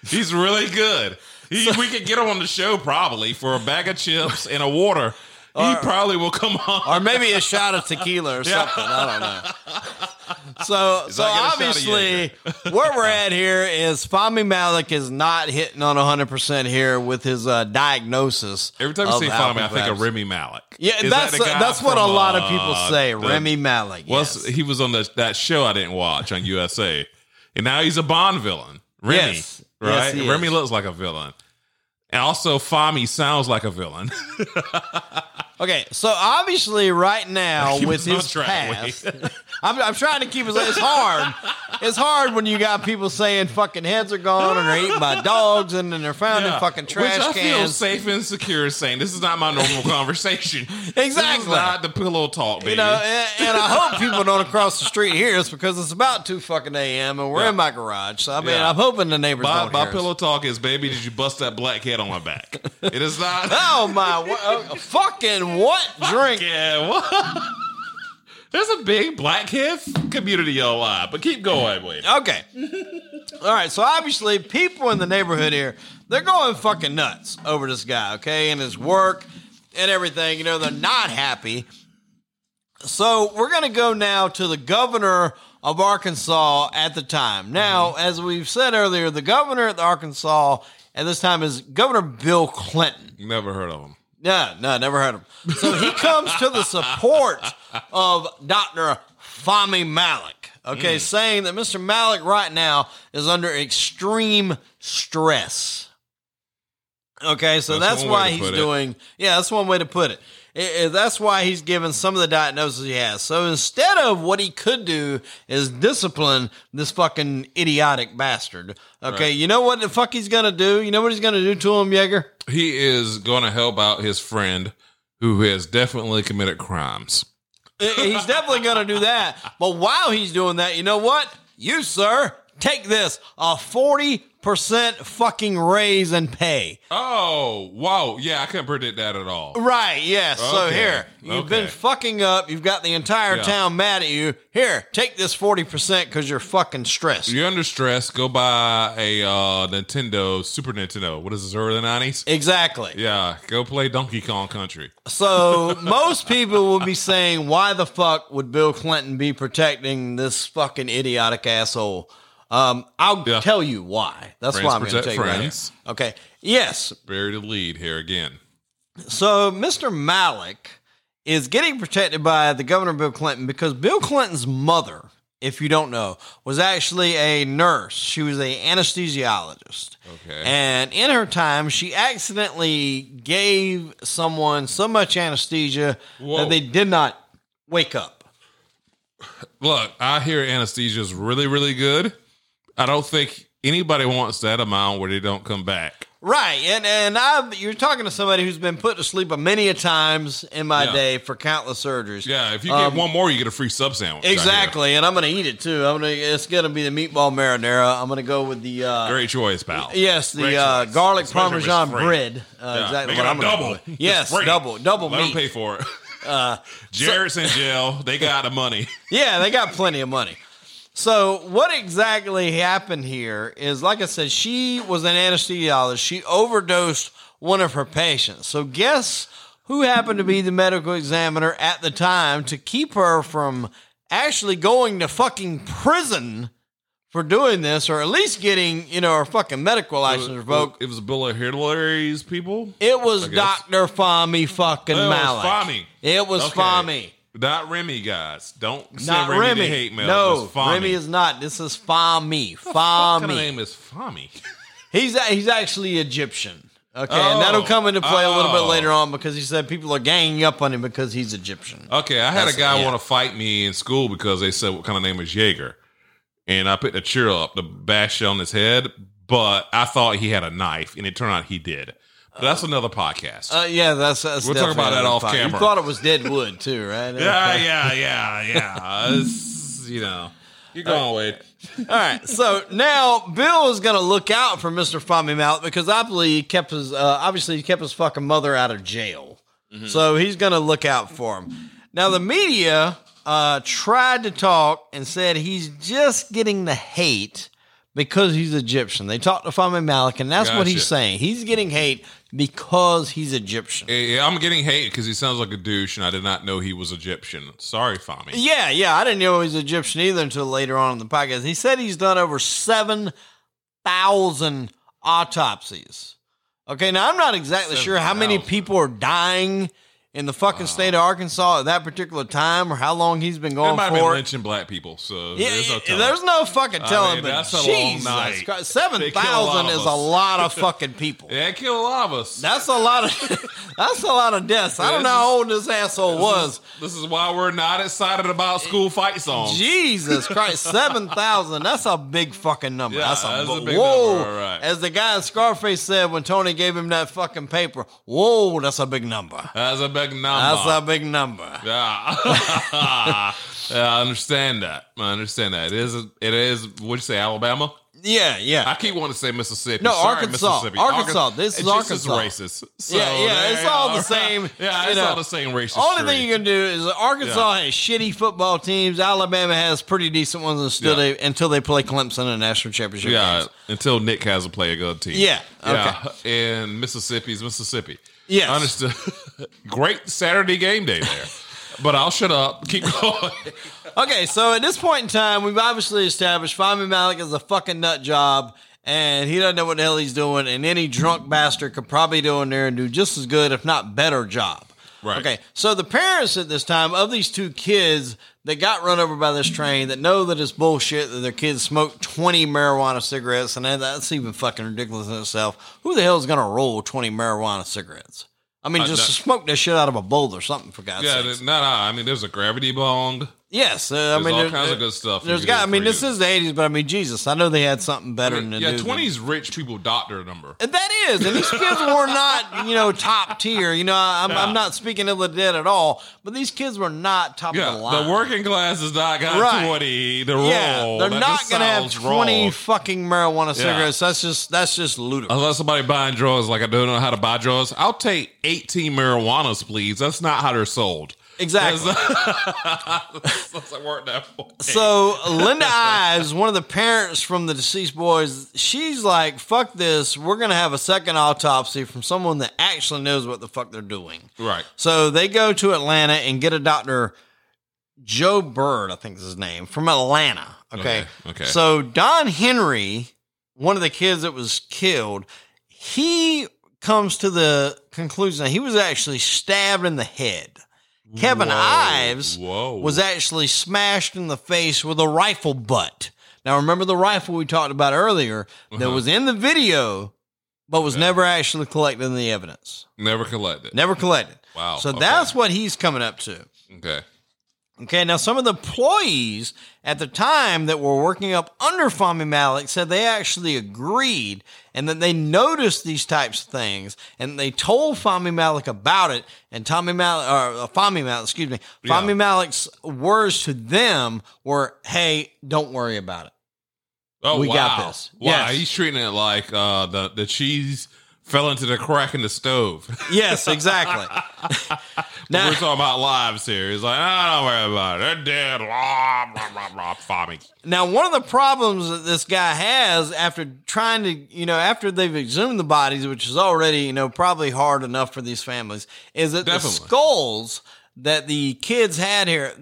He's really good. He, we could get him on the show probably for a bag of chips and a water. He probably will come on. or maybe a shot of tequila or <laughs> something. I don't know. So, so I get a shot of obviously, <laughs> where we're at here is Fahmy Malak is not hitting on 100% here with his uh, diagnosis. Every time you say Fahmy, I think of Rami Malek. Yeah, Is that's guy that's what a lot of uh, people say. the- Rami Malek. Yes. he was on the, that show I didn't watch on USA, and now he's a Bond villain. Rami, Yes. right? Yes, Rami is. looks like a villain, and also Fahmy sounds like a villain. <laughs> Okay, so obviously, right now Keep with us on his track, past, <laughs> I'm, I'm trying to keep us. It's hard. It's hard when you got people saying fucking heads are gone and they're eaten by dogs and then they're found in fucking trash Which I feel cans. safe and secure saying this is not my normal <laughs> conversation. This is Exactly. not the pillow talk, baby. You know, and, and I hope people don't across the street hear us because it's about two fucking a.m. and we're Yeah. in my garage. So I mean, Yeah. I'm hoping the neighbors my don't my hear us. pillow talk is, baby, did you bust that black head on my back? It is not. <laughs> Oh my! Uh, fucking what drink? yeah, what? <laughs> There's a big black blackhead community online, but keep going, Wade. Okay. All right. So obviously, people in the neighborhood here, they're going fucking nuts over this guy, okay, and his work and everything. You know, they're not happy. So we're going to go now to the governor of Arkansas at the time. Now, mm-hmm. as we've said earlier, the governor of Arkansas at this time is Governor Bill Clinton. Never heard of him. No, no, never heard him. So he <laughs> comes to the support of Dr. Fahmy Malak, okay, saying that Mr. Malak right now is under extreme stress. Okay, so That's that's, why he's doing, yeah, that's one way to put it. I- I- that's why he's given some of the diagnoses he has. So instead of what he could do is discipline this fucking idiotic bastard. Okay, Right. you know what the fuck he's gonna do? You know what he's gonna do to him, Yeager? He is going to help out his friend who has definitely committed crimes. he's definitely going to do that. But while he's doing that, you know what? You, sir, take this a 40% fucking raise in pay. Oh, wow. Yeah, I couldn't predict that at all. Right, yes. So Okay, here, you've been fucking up. You've got the entire Yeah. town mad at you. Here, take this 40% because you're fucking stressed. You're under stress. Go buy a uh, Nintendo, Super Nintendo. What is this, early 90s? Exactly. Yeah, go play Donkey Kong Country. So <laughs> most people will be saying, why the fuck would Bill Clinton be protecting this fucking idiotic asshole? Um, I'll Yeah. tell you why. That's Friends why I'm going to protect tell you right here. Okay. Yes. Bury the lead here again. So Mr. Malak is getting protected by the governor Bill Clinton because Bill Clinton's mother, if you don't know, was actually a nurse. She was a anesthesiologist. Okay. And in her time, she accidentally gave someone so much anesthesia Whoa. that they did not wake up. Look, I hear anesthesia is really, really good. I don't think anybody wants that amount where they don't come back. Right, and and I you're talking to somebody who's been put to sleep a many a times in my Yeah. day for countless surgeries. Yeah, if you get Um, one more, you get a free sub sandwich. Exactly, and I'm gonna eat it too. I'm gonna. It's gonna be the meatball marinara. I'm gonna go with the. Uh, Great choice, pal. Yes, the uh, garlic Especially parmesan bread. Uh, Yeah, Exactly. Make what I'm gonna double. go. Yes, double, double Let them pay for it. Uh, Jarrett's in jail. They got the money. <laughs> Yeah, they got plenty of money. So what exactly happened here is, like I said, she was an anesthesiologist. She overdosed one of her patients. So guess who happened to be the medical examiner at the time to keep her from actually going to fucking prison for doing this, or at least getting you know her fucking medical license revoked. It was Bill of Hillary's people. It was Doctor Fahmy fucking Oh, it was Malak. Fahmy. It was Okay. Fahmy. Not Rami, guys. Don't send Not Rami, Rami. hate mail. No, Rami is not. This is Fahmy. What kind of name is Fahmy? <laughs> He's he's actually Egyptian. Okay, and that'll Oh. come into play a little bit Oh. later on because he said people are ganging up on him because he's Egyptian. Okay, I had That's- a guy yeah. want to fight me in school because they said what kind of name is Jaeger, and I picked a cheer up to bash on his head, but I thought he had a knife, and it turned out he did. That's another podcast. Uh, yeah, that's, that's We'll talk about that off fine. camera. You thought it was dead wood too, right? <laughs> yeah, yeah, yeah, yeah. <laughs> You know, you go on, Wade. All right, so now Bill is going to look out for Mister Fahmy Malak because I believe he kept his uh, obviously he kept his fucking mother out of jail, so he's going to look out for him. Now the media uh, tried to talk and said he's just getting the hate because he's Egyptian. They talked to Fahmy Malak, and that's what he's saying. He's getting hate because he's Egyptian. Yeah, I'm getting hate because he sounds like a douche, and I did not know he was Egyptian. Sorry, Fahmy. Yeah, yeah. I didn't know he was Egyptian either until later on in the podcast. He said he's done over 7,000 autopsies. Okay, now I'm not exactly sure how many people are dying in the fucking state of Arkansas at that particular time, or how long he's been going might have been for. it. lynching black people, so Yeah, there's no telling. there's no fucking telling, mean, but that's a long Jesus night. Christ, seven kill a thousand is us. a lot of <laughs> fucking people. yeah, it killed a lot of us. That's a lot of <laughs> that's a lot of deaths. I don't know how old this asshole was. This is why we're not excited about school fight songs. Jesus <laughs> Christ, seven thousand. That's a big fucking number. Yeah, that's a, that's a big whoa. number, right. As the guy in Scarface said when Tony gave him that fucking paper. Whoa, that's a big number. That's a big number. That's a big number. <laughs> Yeah. <laughs> yeah, I understand that. I understand that. It is. It is. What'd you say, Alabama? Yeah, yeah. I keep wanting to say Mississippi. No, Sorry, Arkansas. Mississippi. Arkansas. This is Arkansas. racist. So Yeah, <laughs> yeah, it's all you the same, Yeah, it's know. all the same racist. Only thing you can do is Arkansas Yeah. has shitty football teams. Alabama has pretty decent ones until Yeah. they until they play Clemson in national championship Yeah, games. until Nick has a play a good team. Yeah, Yeah. And Mississippi's Mississippi. Yes. Understood. <laughs> Great Saturday game day there. But I'll shut up. Keep <laughs> going. Okay, so at this point in time, we've obviously established Fahmy Malak is a fucking nut job, and he doesn't know what the hell he's doing, and any drunk bastard could probably go in there and do just as good, if not better, job. Right. Okay, so the parents at this time of these two kids that got run over by this train that know that it's bullshit that their kids smoked 20 marijuana cigarettes, and that's even fucking ridiculous in itself. Who the hell is going to roll 20 marijuana cigarettes? I mean, Uh, just no- smoke that shit out of a bowl or something, for God's sake. yeah, sake. no, no. I mean, there's a gravity bong. Yes, uh, I There's mean, all kinds of good stuff. There's got. I mean, this you. is the '80s, but I mean, Jesus, I know they had something better than yeah, do. than- 20s rich people doctor number. And That is, and these kids were not, you know, top tier. You know, I'm, Yeah. I'm not speaking ill of the dead at all, but these kids were not top Yeah, of the line. the working class is not got Right. 20 to roll. yeah, they're That not going to have 20 wrong. fucking marijuana cigarettes. That's just that's just ludicrous. Unless somebody buying drugs, like I don't know how to buy drugs, I'll take 18 marijuanas, please. That's not how they're sold. Exactly. That's, <laughs> that's not work that. So Linda Ives, one of the parents from the deceased boys, she's like, "Fuck this! We're gonna have a second autopsy from someone that actually knows what the fuck they're doing." right. So they go to Atlanta and get a doctor, Joe Bird, I think is his name, from Atlanta. Okay. Okay, okay. So Don Henry, one of the kids that was killed, he comes to the conclusion that he was actually stabbed in the head. Kevin Whoa. Ives Whoa. was actually smashed in the face with a rifle butt. Now, remember the rifle we talked about earlier that Uh-huh. was in the video, but was never actually collected in the evidence. Never collected. Never collected. Wow, So okay. that's what he's coming up to. Okay. Okay, now some of the employees at the time that were working up under Fahmy Malak said they actually agreed and that they noticed these types of things and they told Fahmy Malak about it. And Tommy Malak, or uh, Fahmy Malak, excuse me, Yeah. Malak's words to them were, "Hey, don't worry about it." Oh, We wow. got this. Wow. Yes. He's treating it like uh, the, the cheese fell into the crack in the stove. Yes, exactly. <laughs> now, We're talking about lives here. He's like, ah, don't worry about it. They're dead. Blah, blah, blah, blah, Fahmy. Now, one of the problems that this guy has after trying to, you know, after they've exhumed the bodies, which is already, you know, probably hard enough for these families, is that the skulls that the kids had here,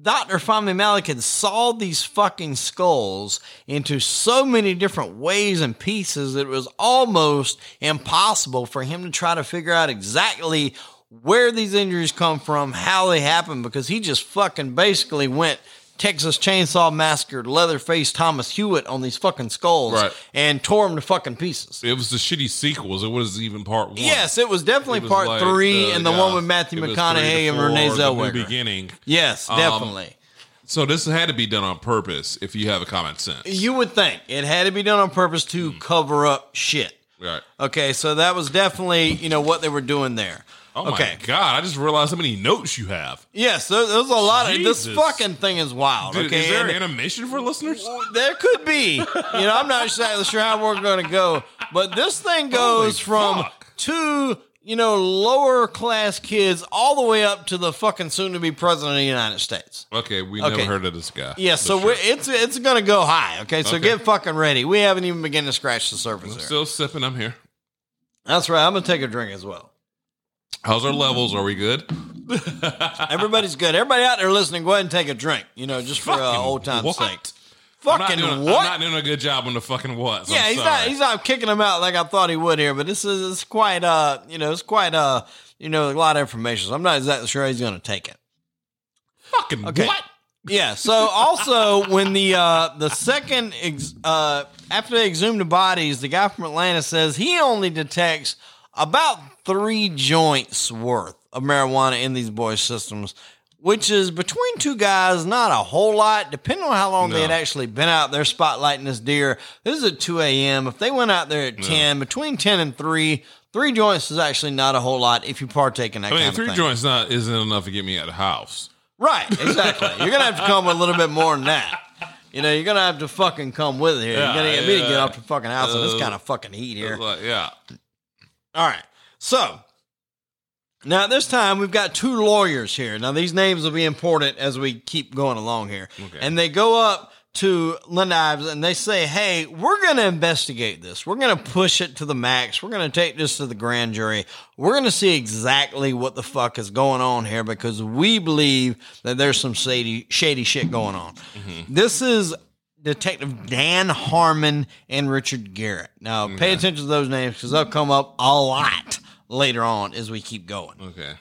Dr. Fahmy Malak had sawed these fucking skulls into so many different ways and pieces that it was almost impossible for him to try to figure out exactly where these injuries come from, how they happen, because he just fucking basically went Texas Chainsaw Massacre, Leatherface Thomas Hewitt on these fucking skulls Right. and tore them to fucking pieces. It was the shitty sequels. It was even part one. Yes, it was definitely It was part like three the- and the yeah, one with Matthew McConaughey and Renee four, the beginning. Yes, Um, definitely. So this had to be done on purpose if you have a common sense. you would think it had to be done on purpose to cover up shit. right. Okay, so that was definitely you know what they were doing there. Oh okay. my god! I just realized how many notes you have. Yes, there, there's a lot of this fucking thing is wild. Dude, okay, is there And- animation for listeners? There could be. You know, I'm not exactly sure how we're going to go, but this thing goes from fuck. two, you know, lower class kids all the way up to the fucking soon to be president of the United States. Okay, we Okay. never heard of this guy. Yeah, so sure. it's it's going to go high. Okay, so Okay. get fucking ready. We haven't even begun to scratch the surface I'm still sipping. I'm here. That's right. I'm going to take a drink as well. How's our levels? Are we good? <laughs> Everybody's good. Everybody out there listening, go ahead and take a drink. You know, just for uh, Fucking old time's what? sake. Fucking doing, what? I'm not doing a good job on the fucking what. yeah, he's not. He's not kicking him out like I thought he would here. But this is it's quite uh, you know, it's quite uh, you know, a lot of information. So I'm not exactly sure he's going to take it. fucking Okay. what? Yeah. So also when the uh the second ex, uh after they exhumed the bodies, the guy from Atlanta says he only detects about three joints worth of marijuana in these boys' systems, which is between two guys, not a whole lot, depending on how long they No. had actually been out there spotlighting this deer. This is at 2 a.m. If they went out there at 10, between 10 and 3, three joints is actually not a whole lot if you partake in that I mean, kind three of thing. joints not isn't enough to get me out of the house. Right, exactly. <laughs> you're gonna have to come with a little bit more than that. You know, you're gonna have to fucking come with it here. Yeah, you're gonna get me to get off the fucking house in this Uh, kind of fucking heat here. Like, yeah. All right. So now at this time we've got two lawyers here. Now these names will be important as we keep going along here. Okay. And they go up to Linda Ives and they say, Hey, we're gonna investigate this. We're gonna push it to the max. We're gonna take this to the grand jury. We're gonna see exactly what the fuck is going on here because we believe that there's some shady shady shit going on. Mm-hmm. This is Detective Dan Harmon and Richard Garrett. Now, pay attention to those names because they'll come up a lot later on as we keep going. Okay.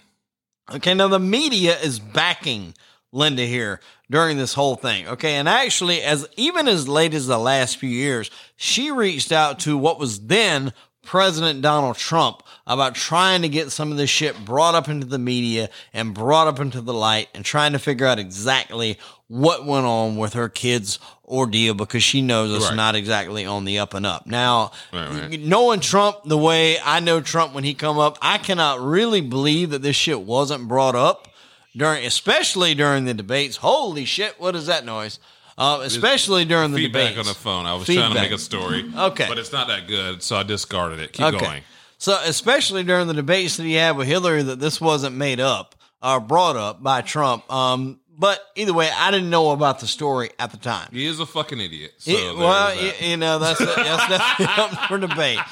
Okay, now the media is backing Linda here during this whole thing. Okay, and actually, as even as late as the last few years, she reached out to what was then President Donald Trump about trying to get some of this shit brought up into the media and brought up into the light and trying to figure out exactly what went on with her kids' ordeal because she knows it's Right. not exactly on the up and up. Now, Right, right. knowing Trump the way I know Trump when he come up, I cannot really believe that this shit wasn't brought up during, especially during the debates. Holy shit! What is that noise? Um, especially during the Feedback debates. on the phone. I was trying to make a story. Okay. But it's not that good, so I discarded it. Keep going. So, especially during the debates that he had with Hillary, that this wasn't made up or brought up by Trump. Um, but either way, I didn't know about the story at the time. He is a fucking idiot. So Yeah, there's well, that. y- you know, that's that's definitely <laughs> up for debate. <laughs>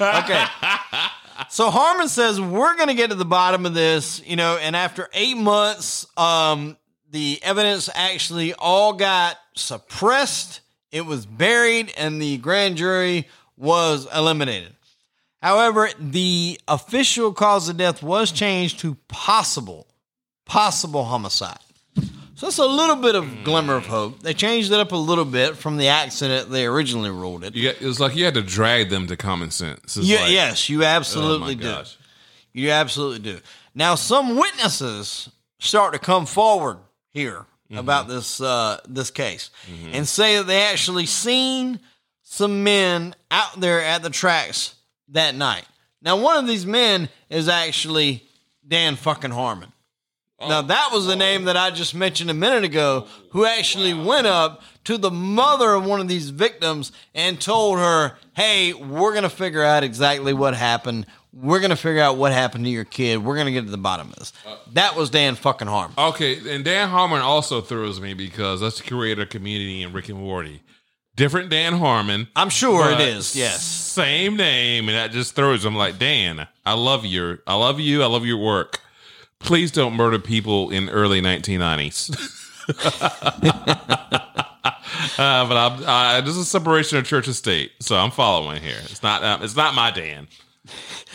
Okay. So Harmon says we're going to get to the bottom of this, you know, and after eight months, um, the evidence actually all got suppressed. It was buried, and the grand jury was eliminated. However, the official cause of death was changed to possible, possible homicide. So that's a little bit of glimmer of hope. They changed it up a little bit from the accident they originally ruled it. You got, it's like you had to drag them to common sense. It's Yeah, like, yes, you oh absolutely do. gosh. You absolutely do. Now, some witnesses start to come forward here Mm-hmm. about this uh, this case and say that they actually seen some men out there at the tracks that night. Now, one of these men is actually Dan fucking Harmon. Now, oh, that was the name that I just mentioned a minute ago, who actually went up to the mother of one of these victims and told her, Hey, we're going to figure out exactly what happened. We're going to figure out what happened to your kid. We're going to get to the bottom of this. Uh, that was Dan fucking Harmon. Okay, and Dan Harmon also throws me because that's the creator of Community and Rick and Morty. Different Dan Harmon. I'm sure it is. yes. Same name, and that just throws him like Dan. I love your, I love you, I love your work. Please don't murder people in early 1990s. <laughs> Uh, but I'm, uh, this is separation of church and state, so I'm following here. It's not, uh, it's not my Dan.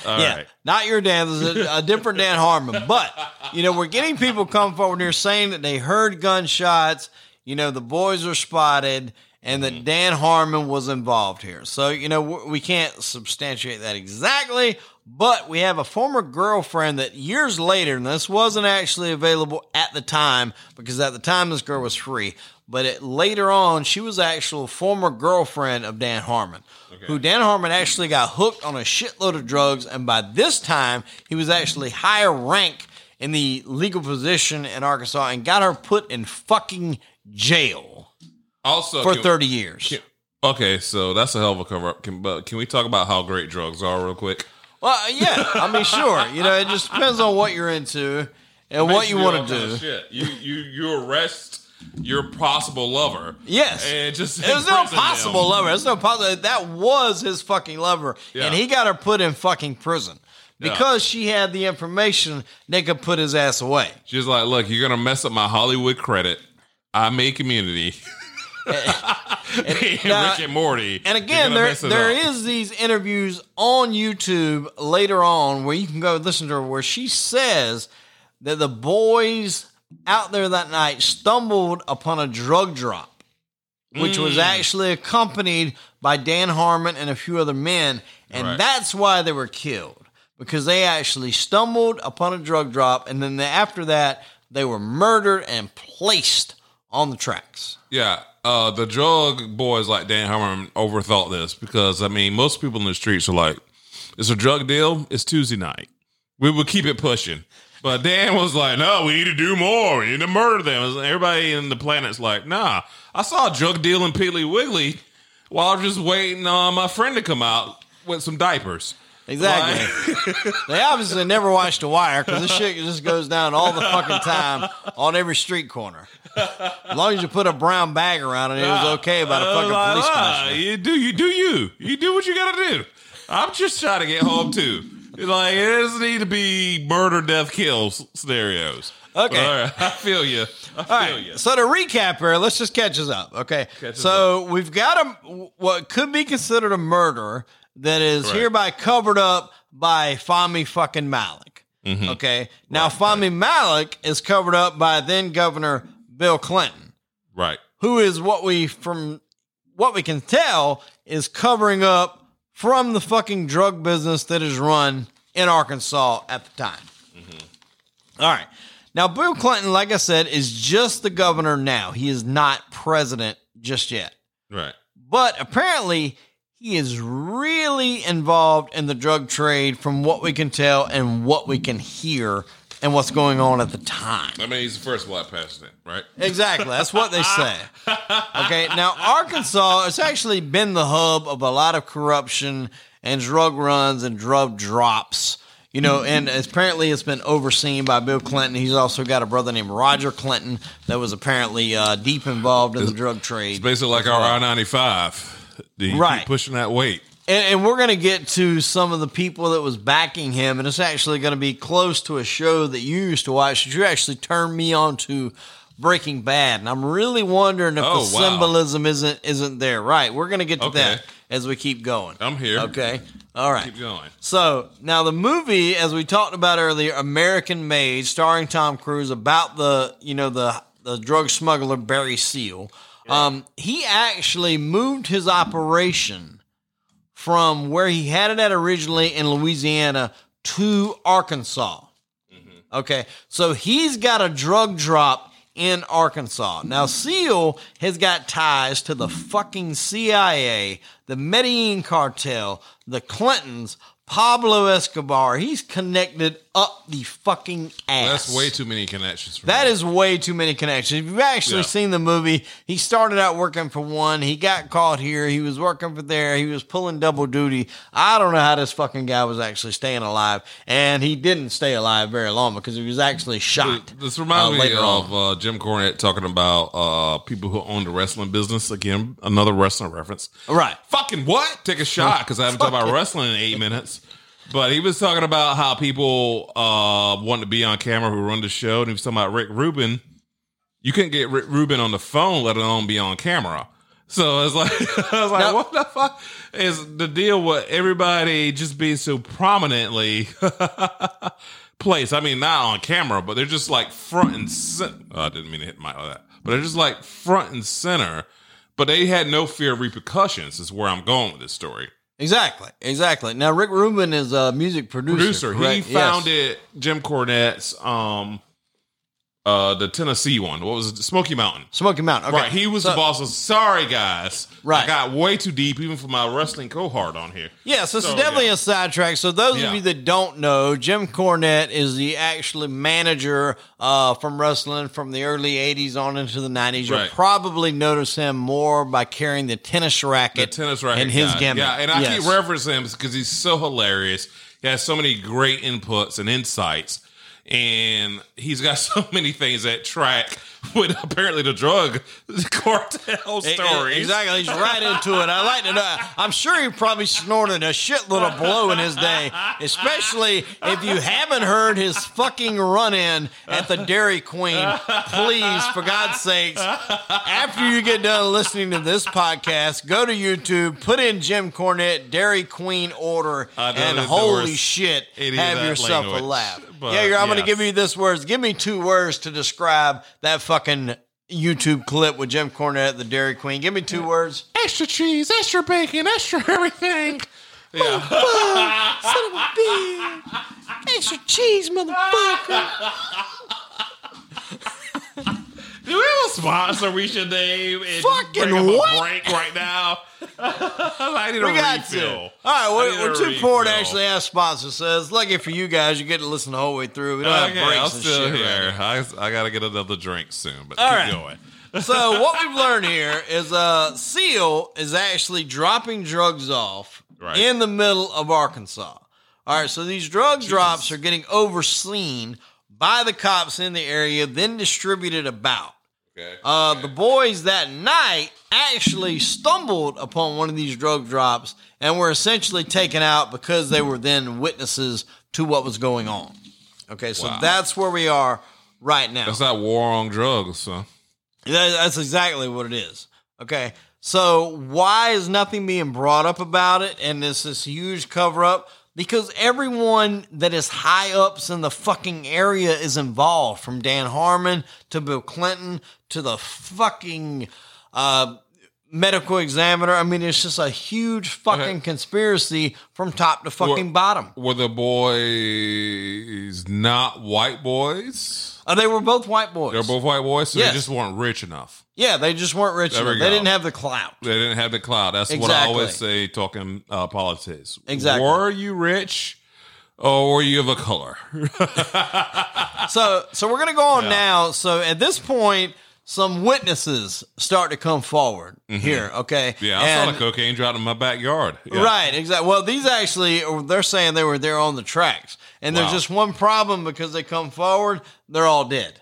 All right. yeah, not your Dan. There's a, a different Dan Harmon. But, you know, we're getting people come forward here saying that they heard gunshots. You know, the boys are spotted and that Dan Harmon was involved here. So, you know, we can't substantiate that exactly, but we have a former girlfriend that years later, and this wasn't actually available at the time because at the time this girl was free, but it, later on, she was actual former girlfriend of Dan Harmon, who Dan Harmon actually got hooked on a shitload of drugs, and by this time, he was actually higher rank in the legal position in Arkansas and got her put in fucking jail Also, for can- 30 years. Okay, so that's a hell of a cover up. Can, but can we talk about how great drugs are real quick? Well, yeah, I mean, sure. You know, it just depends on what you're into and what you Makes want to do. shit. You you you arrest your possible lover. Yes. and just There's no possible them. lover. There's no possible. That was his fucking lover, Yeah. and he got her put in fucking prison Yeah. because she had the information. They could put his ass away. She's like, look, you're gonna mess up my Hollywood credit. I made Community. <laughs> <laughs> and, now- Rick and Morty. And again, there there up. is these interviews on YouTube later on where you can go listen to her where she says that the boys out there that night stumbled upon a drug drop, which was Mm. actually accompanied by Dan Harmon and a few other men, and Right. that's why they were killed because they actually stumbled upon a drug drop, and then the, after that they were murdered and placed on the tracks. Yeah, uh, the drug boys like Dan Harmon overthought this because I mean most people in the streets are like, "It's a drug deal. It's Tuesday night. We will keep it pushing." But Dan was like, "No, we need to do more. We need to murder them." Everybody in the planet's like, "Nah, I saw a drug deal in Piggly Wiggly while I was just waiting on my friend to come out with some diapers." Exactly. <laughs> they obviously never watched The Wire because this shit just goes down all the fucking time on every street corner. As long as you put a brown bag around it, it was okay about a Uh, fucking police ah, commissioner. You do you do you. You do what you gotta do. I'm just trying to get home too. It's like it doesn't need to be murder, death, kills scenarios. Okay. All right, <laughs> I feel you. I feel All right. you. So to recap here, let's just catch us up. Okay. Catch us so we've got a what could be considered a murder that is Right. hereby covered up by Fahmy fucking Malak. Mm-hmm. Okay. Now Fahmy Malak is covered up by then Governor Bill Clinton. Right. who is what we from what we can tell is covering up from the fucking drug business that is run in Arkansas at the time. All right. Now Bill Clinton, like I said, is just the governor now. He is not president just yet. Right. But apparently he is really involved in the drug trade from what we can tell and what we can hear and what's going on at the time. I mean, he's the first white president, right? Exactly. That's what they say. <laughs> Okay. Now, Arkansas has actually been the hub of a lot of corruption and drug runs and drug drops. You know, and apparently it's been overseen by Bill Clinton. He's also got a brother named Roger Clinton that was apparently uh, deep involved in it's, the drug trade. It's basically like our I 95. You right. pushing that weight. And, and we're going to get to some of the people that was backing him, and it's actually going to be close to a show that you used to watch. You actually turned me on to Breaking Bad, and I'm really wondering if oh, the wow. symbolism isn't isn't there. Right, we're going to get to okay. that as we keep going. I'm here. Okay. All right. Keep going. So now the movie, as we talked about earlier, American Made, starring Tom Cruise, about the you know the the drug smuggler Barry Seal. Um, he actually moved his operation from where he had it at originally in Louisiana to Arkansas. Okay, so he's got a drug drop in Arkansas. Now, Seal has got ties to the fucking CIA, the Medellin cartel, the Clintons, Pablo Escobar. He's connected up the fucking ass. That's way too many connections. For That me. is way too many connections. If you've actually Yeah. seen the movie, he started out working for one. He got caught here. He was working for there. He was pulling double duty. I don't know how this fucking guy was actually staying alive. And he didn't stay alive very long because he was actually shot. This reminds uh, me later of uh, Jim Cornette talking about uh, people who own the wrestling business. Again, another wrestling reference. Right. Fucking what? Take a shot <laughs> because I haven't talked about wrestling in eight minutes. But he was talking about how people uh, want to be on camera who run the show, and he was talking about Rick Rubin. You couldn't get Rick Rubin on the phone, let alone be on camera. So it's like, <laughs> I was like, Now- what the fuck is the deal with everybody just being so prominently <laughs> placed? I mean, not on camera, but they're just like front and center. Oh, I didn't mean to hit my like that, but they're just like front and center. But they had no fear of repercussions. Is where I'm going with this story. Exactly. Exactly. Now, Rick Rubin is a music producer. Producer, he correct? Yes. founded Jim Cornette's um uh the Tennessee one. What was it? Smoky Mountain. Smoky Mountain. Okay. Right, he was So- the boss of. Sorry, guys. Right. I got way too deep, even for my wrestling cohort on here. Yeah, so it's definitely yeah. a sidetrack. So those Yeah. of you that don't know, Jim Cornette is the actually manager uh, from wrestling from the early '80s on into the '90s. You'll probably notice him more by carrying the tennis The racket, tennis racket and his guy. gimmick. Yeah, and I Yes. keep referencing him because he's so hilarious. He has so many great inputs and insights. And he's got <laughs> so many things that track <laughs> with apparently the drug <laughs> cartel story. Exactly. He's right into it. I like to know. I'm sure he probably snorted a shitload of blow in his day, especially if you haven't heard his fucking run in at the Dairy Queen. Please, for God's sakes, after you get done listening to this podcast, go to YouTube, put in Jim Cornette Dairy Queen order, and holy shit, have yourself a laugh. but yeah, I'm going to give you this words. Give me two words to describe that fucking YouTube clip with Jim Cornette at the Dairy Queen. Give me two words. extra cheese, extra bacon, extra <laughs> everything. Yeah. Son of a bitch. Extra cheese, motherfucker. Do we have a sponsor we should name and Fucking what? a break right now? <laughs> I need a We got refill. to. All right, we're, we're a too poor to actually have sponsors. Says, lucky for you guys, you get to listen the whole way through. We don't have Okay, breaks I'm still shit. here. right I, I got to get another drink soon, but All keep right. going. <laughs> so what we've <laughs> learned here is uh seal is actually dropping drugs off Right. in the middle of arkansas all right so these drug drops are getting overseen by the cops in the area then distributed about Okay. uh, the boys that night actually stumbled upon one of these drug drops and were essentially taken out because they were then witnesses to what was going on okay so Wow. that's where we are right now That's not war on drugs, so. that- That's exactly what it is. Okay. So why is nothing being brought up about it and this this huge cover up? Because everyone that is high ups in the fucking area is involved, from Dan Harmon to Bill Clinton to the fucking uh, medical examiner. I mean, it's just a huge fucking Okay. conspiracy from top to fucking Well- bottom. Were the boys not white boys? Uh, they were both white boys. They're both white boys, so Yes. they just weren't rich enough. yeah, they just weren't rich There we enough. They go. didn't have the clout. They didn't have the clout. That's what I always say talking uh, politics. Exactly. Were you rich or were you of a color? <laughs> so so we're gonna go on now. So at this point, some witnesses start to come forward here. Okay, Mm-hmm. yeah, I And- saw the cocaine dropped in my backyard. Yeah. Right, exactly. Well, these actually, they're saying they were there on the tracks, and there's just one problem because they come forward, they're all dead.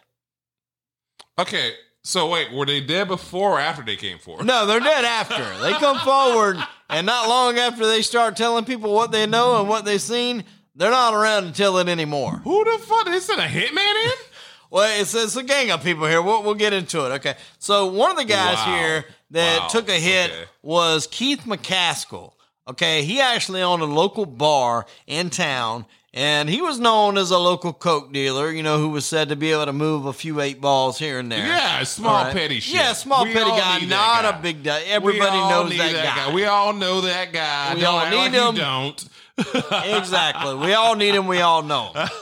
Okay, so wait, were they dead before or after they came forward? No, they're dead after they come forward, and not long after they start telling people what they know and what they've seen, they're not around to tell it anymore. Who the fuck? is sent a hitman in? <laughs> Well, it's, it's a gang of people here. We'll, we'll get into it. Okay. So one of the guys Wow. here that Wow. took a hit Okay. was Keith McKaskle. Okay. He actually owned a local bar in town and he was known as a local coke dealer, you know, who was said to be able to move a few eight balls here and there. Yeah, small All right. petty shit. Yeah, small We petty guy, not guy. a big guy. Everybody knows need that, guy. We all know that guy. We don't all need like him. Don't. <laughs> exactly. We all need him. We all know him. <laughs>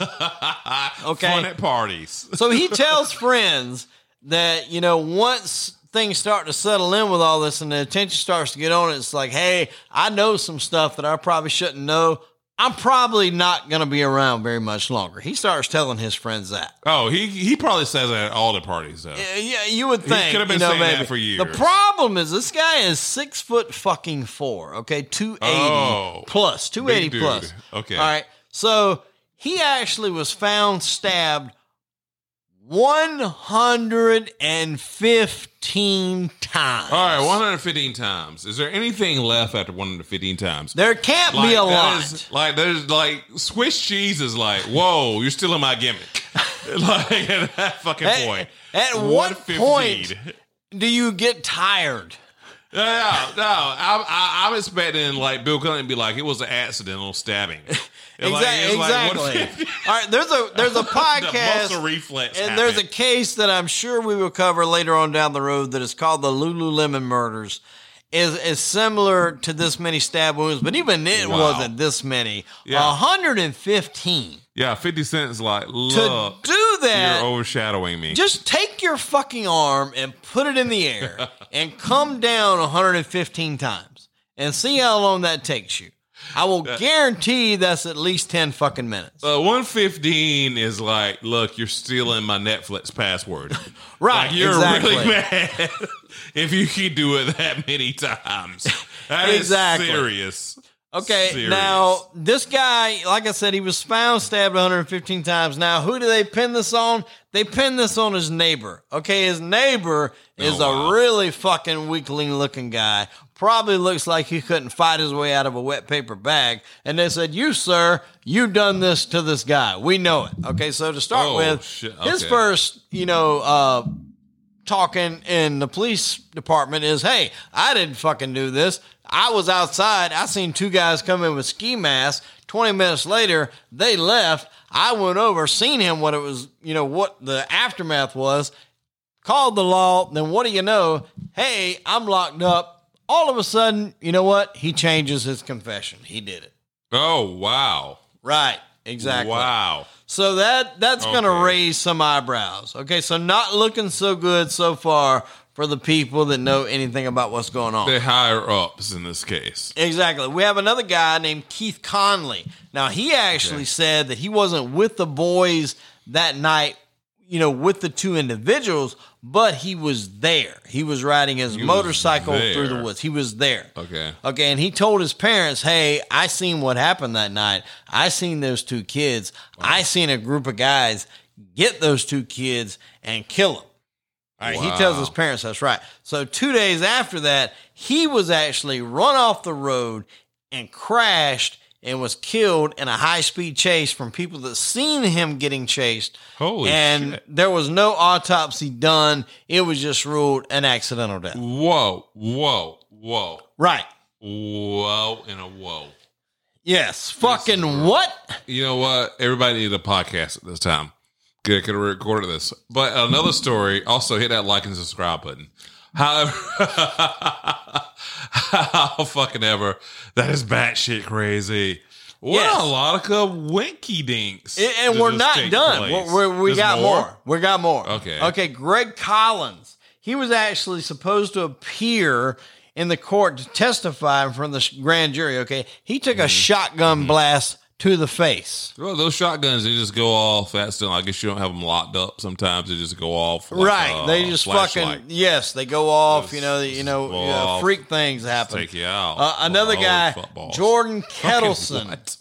Okay. Fun at parties. <laughs> So he tells friends that, you know, once things start to settle in with all this and the attention starts to get on it, it's like, hey, I know some stuff that I probably shouldn't know. I'm probably not going to be around very much longer. He starts telling his friends that. Oh, he he probably says that at all the parties though. Yeah, yeah, you would think. could have been you know, saying that for years. The problem is this guy is six foot fucking four. Okay, two eighty Oh, plus, two eighty plus. Okay. all right. So he actually was found stabbed one hundred and fifteen times. All right, 115 times. Is there anything left after 115 times? There can't like, be a lot. is- like there's like Swiss cheese is like, whoa, you're still in my gimmick. <laughs> like at that fucking At- point. at what point- Do you get tired? No, no, no. I'm, I, I'm expecting like Bill Clinton to be like, it was an accidental stabbing. <laughs> And, like, Exactly. like, <laughs> exactly. All right. There's a there's a <laughs> podcast. muscle reflex. And there's a case that I'm sure we will cover later on down the road that is called the Lululemon murders. Is is similar to this many stab wounds, but even it Wow. wasn't this many. Yeah. 115. yeah, 50 cents like, To do that, you're overshadowing me. just take your fucking arm and put it in the air <laughs> and come down 115 times and see how long that takes you. I will guarantee that's at least 10 fucking minutes. Uh, 115 is like, look, you're stealing my Netflix password. <laughs> Right, Like, you're exactly. really <laughs> mad if you can do it that many times. <laughs> That is Exactly. serious. Okay, Serious. now this guy, like I said, he was found stabbed 115 times. Now, who do they pin this on? They pin this on his neighbor. Okay, his neighbor is Oh, wow. a really fucking weakling looking guy. Probably looks like he couldn't fight his way out of a wet paper bag. And they said, "You, sir, you done this to this guy. We know it." Okay, so to start Oh, with, shit. his first, you know, uh, talking in the police department is, hey, I didn't fucking do this. I was outside. I seen two guys come in with ski masks. 20 minutes later, they left. I went over, seen him, what it was, you know, what the aftermath was, called the law. Then what do you know? Hey, I'm locked up. All of a sudden, you know what? He changes his confession. He did it. Oh wow. Right. Exactly. Wow. So that that's going to raise some eyebrows. Okay, so not looking so good so far for the people that know anything about what's going on. The higher ups in this case. Exactly. We have another guy named Keith Conley. Now, he actually Okay. said that he wasn't with the boys that night, you know, with the two individuals, but he was there. He was riding his was motorcycle through the woods. He was there. Okay. Okay, and he told his parents, "Hey, I seen what happened that night. I seen those two kids. I seen a group of guys get those two kids and kill them." All right, he tells his parents that's right. So two days after that, he was actually run off the road and crashed and was killed in a high speed chase from people that seen him getting chased. Holy shit. and shit. there was no autopsy done. It was just ruled an accidental death. Whoa. Whoa. Whoa. Right. Whoa and a whoa. Yes. Fucking what? You know what? Everybody needed a podcast at this time. Good, could have recorded this. But another story. Also, hit that like and subscribe button. However, <laughs> how fucking ever that is batshit crazy. What Yes. a lot of winky dinks. And, and we're not done. We're, we're- we There's got more? We got more. Okay. Okay. Greg Collins. He was actually supposed to appear in the court to testify in front of the grand jury. Okay. He took Mm-hmm. a shotgun blast to the face. Well, those shotguns, they just go off fast. Still, I guess you don't have them locked up. Sometimes they just go off. like right. a they just flashlight. fucking yes. They go off. Just- you know. You know. yeah, off. freak things happen. take you out. Uh, another Oh, guy, footballs. Jordan Kettleson.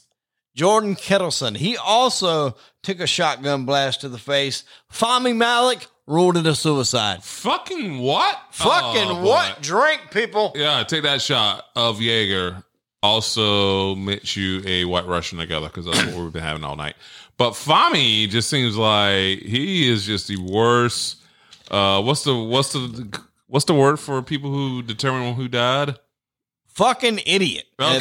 Jordan Kettleson. He also took a shotgun blast to the face. Fahmy Malak ruled it a suicide. Fucking what? Fucking Oh, what? Drink, people. Yeah, take that shot of Jaeger. Also, mix you a White Russian together because that's what we've been having all night. But Fahmy just seems like he is just the worst. Uh, what's the what's the what's the word for people who determine who died? Fucking idiot. Okay,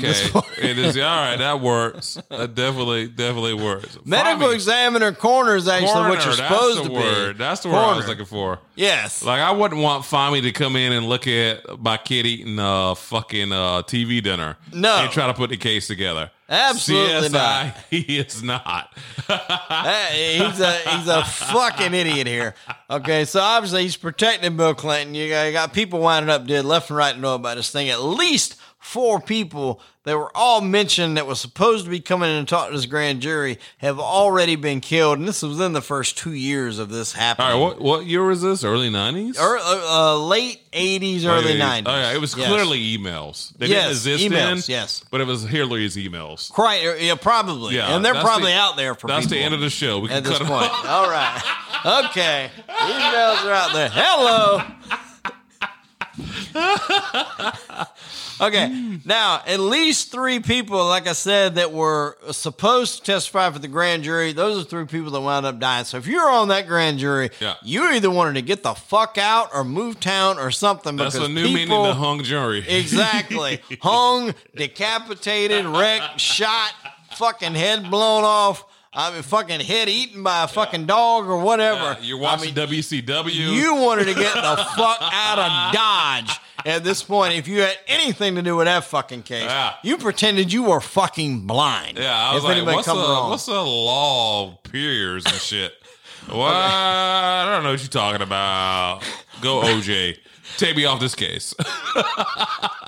<laughs> it is all right. That works. That definitely definitely works. <laughs> Medical examiner corner is actually coroner, what you're that's supposed the to word. be. That's the word I was Coroner. looking for. Yes. Like I wouldn't want Fahmy to come in and look at my kid eating a fucking uh, TV dinner. No. and try to put the case together. Absolutely CSI, not. <laughs> He is not. Hey, he's a he's a fucking idiot here. Okay, so obviously he's protecting Bill Clinton. You got, you got people winding up dead left and right to know about this thing. At least four people that were all mentioned that was supposed to be coming in and talking to this grand jury have already been killed, and this was in the first two years of this happening. All right, what what year was this? Early nineties, Ear- uh, uh, late '80s, early '90s. Oh yeah, it was Yes. clearly emails. They Yes, didn't exist emails, then. yes. but it was Hillary's emails. Quite, uh, yeah, probably. Yeah, and they're probably the- out there for That's people. the end of the show. We can at this cut point. it off. All right. Okay. Emails are out there. Hello. <laughs> okay. Mm. Now, at least three people, like I said, that were supposed to testify for the grand jury, those are three people that wound up dying. So if you're on that grand jury, Yeah. you either wanted to get the fuck out or move town or something That's because a new meaning people, to hung jury. <laughs> Exactly. Hung, decapitated, wrecked, shot, fucking head blown off. I mean, fucking head eaten by a fucking dog or whatever. Yeah, you're I watching mean, WCW. you wanted to get the <laughs> fuck out of Dodge at this point. If you had anything to do with that fucking case, Yeah. you pretended you were fucking blind. Yeah, I was like, what's a, comes along. what's a law of peers and shit? <laughs> Well, I don't know what you're talking about. Go OJ. Take me off this case. <laughs>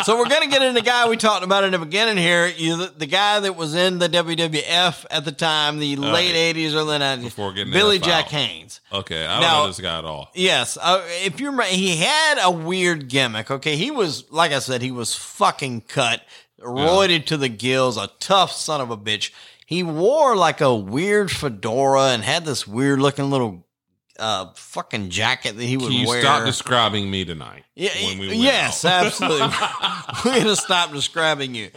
So we're gonna get into the guy we talked about in the beginning here. You, the, the guy that was in the WWF at the time, the late '80s, early '90s, Before getting Billy Jack Haynes. Okay, I don't Now- know this guy at all. Yes, uh, if you remember, he had a weird gimmick. Okay, he was like I said, he was fucking cut roided to the gills, a tough son of a bitch. He wore like a weird fedora and had this weird looking little uh, fucking jacket that he would Can you wear. stop describing me tonight? Yeah, when we yes, <laughs> absolutely. We're gonna stop describing you.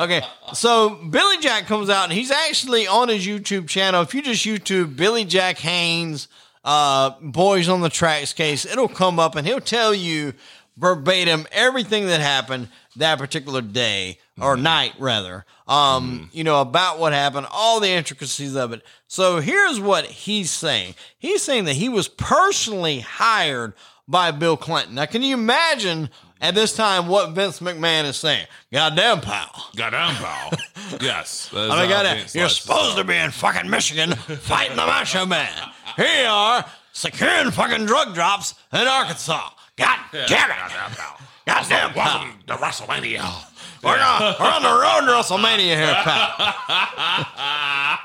Okay, so Billy Jack comes out and he's actually on his YouTube channel. If you just YouTube Billy Jack Haynes, uh, Boys on the Tracks case, it'll come up and he'll tell you verbatim everything that happened that particular day or night rather um you know about what happened all the intricacies of it so here's what he's saying he's saying that he was personally hired by bill clinton now can you imagine at this time what vince mcmahon is saying goddamn pal Goddamn, <laughs> pal. yes. I mean, goddamn, you're supposed to be in fucking Michigan fighting the Macho Man. Here you are, securing fucking drug drops in Arkansas. God damn it. Goddamn, pal. Goddamn, pal. Welcome to WrestleMania. We're, on, we're on the road to WrestleMania here, pal.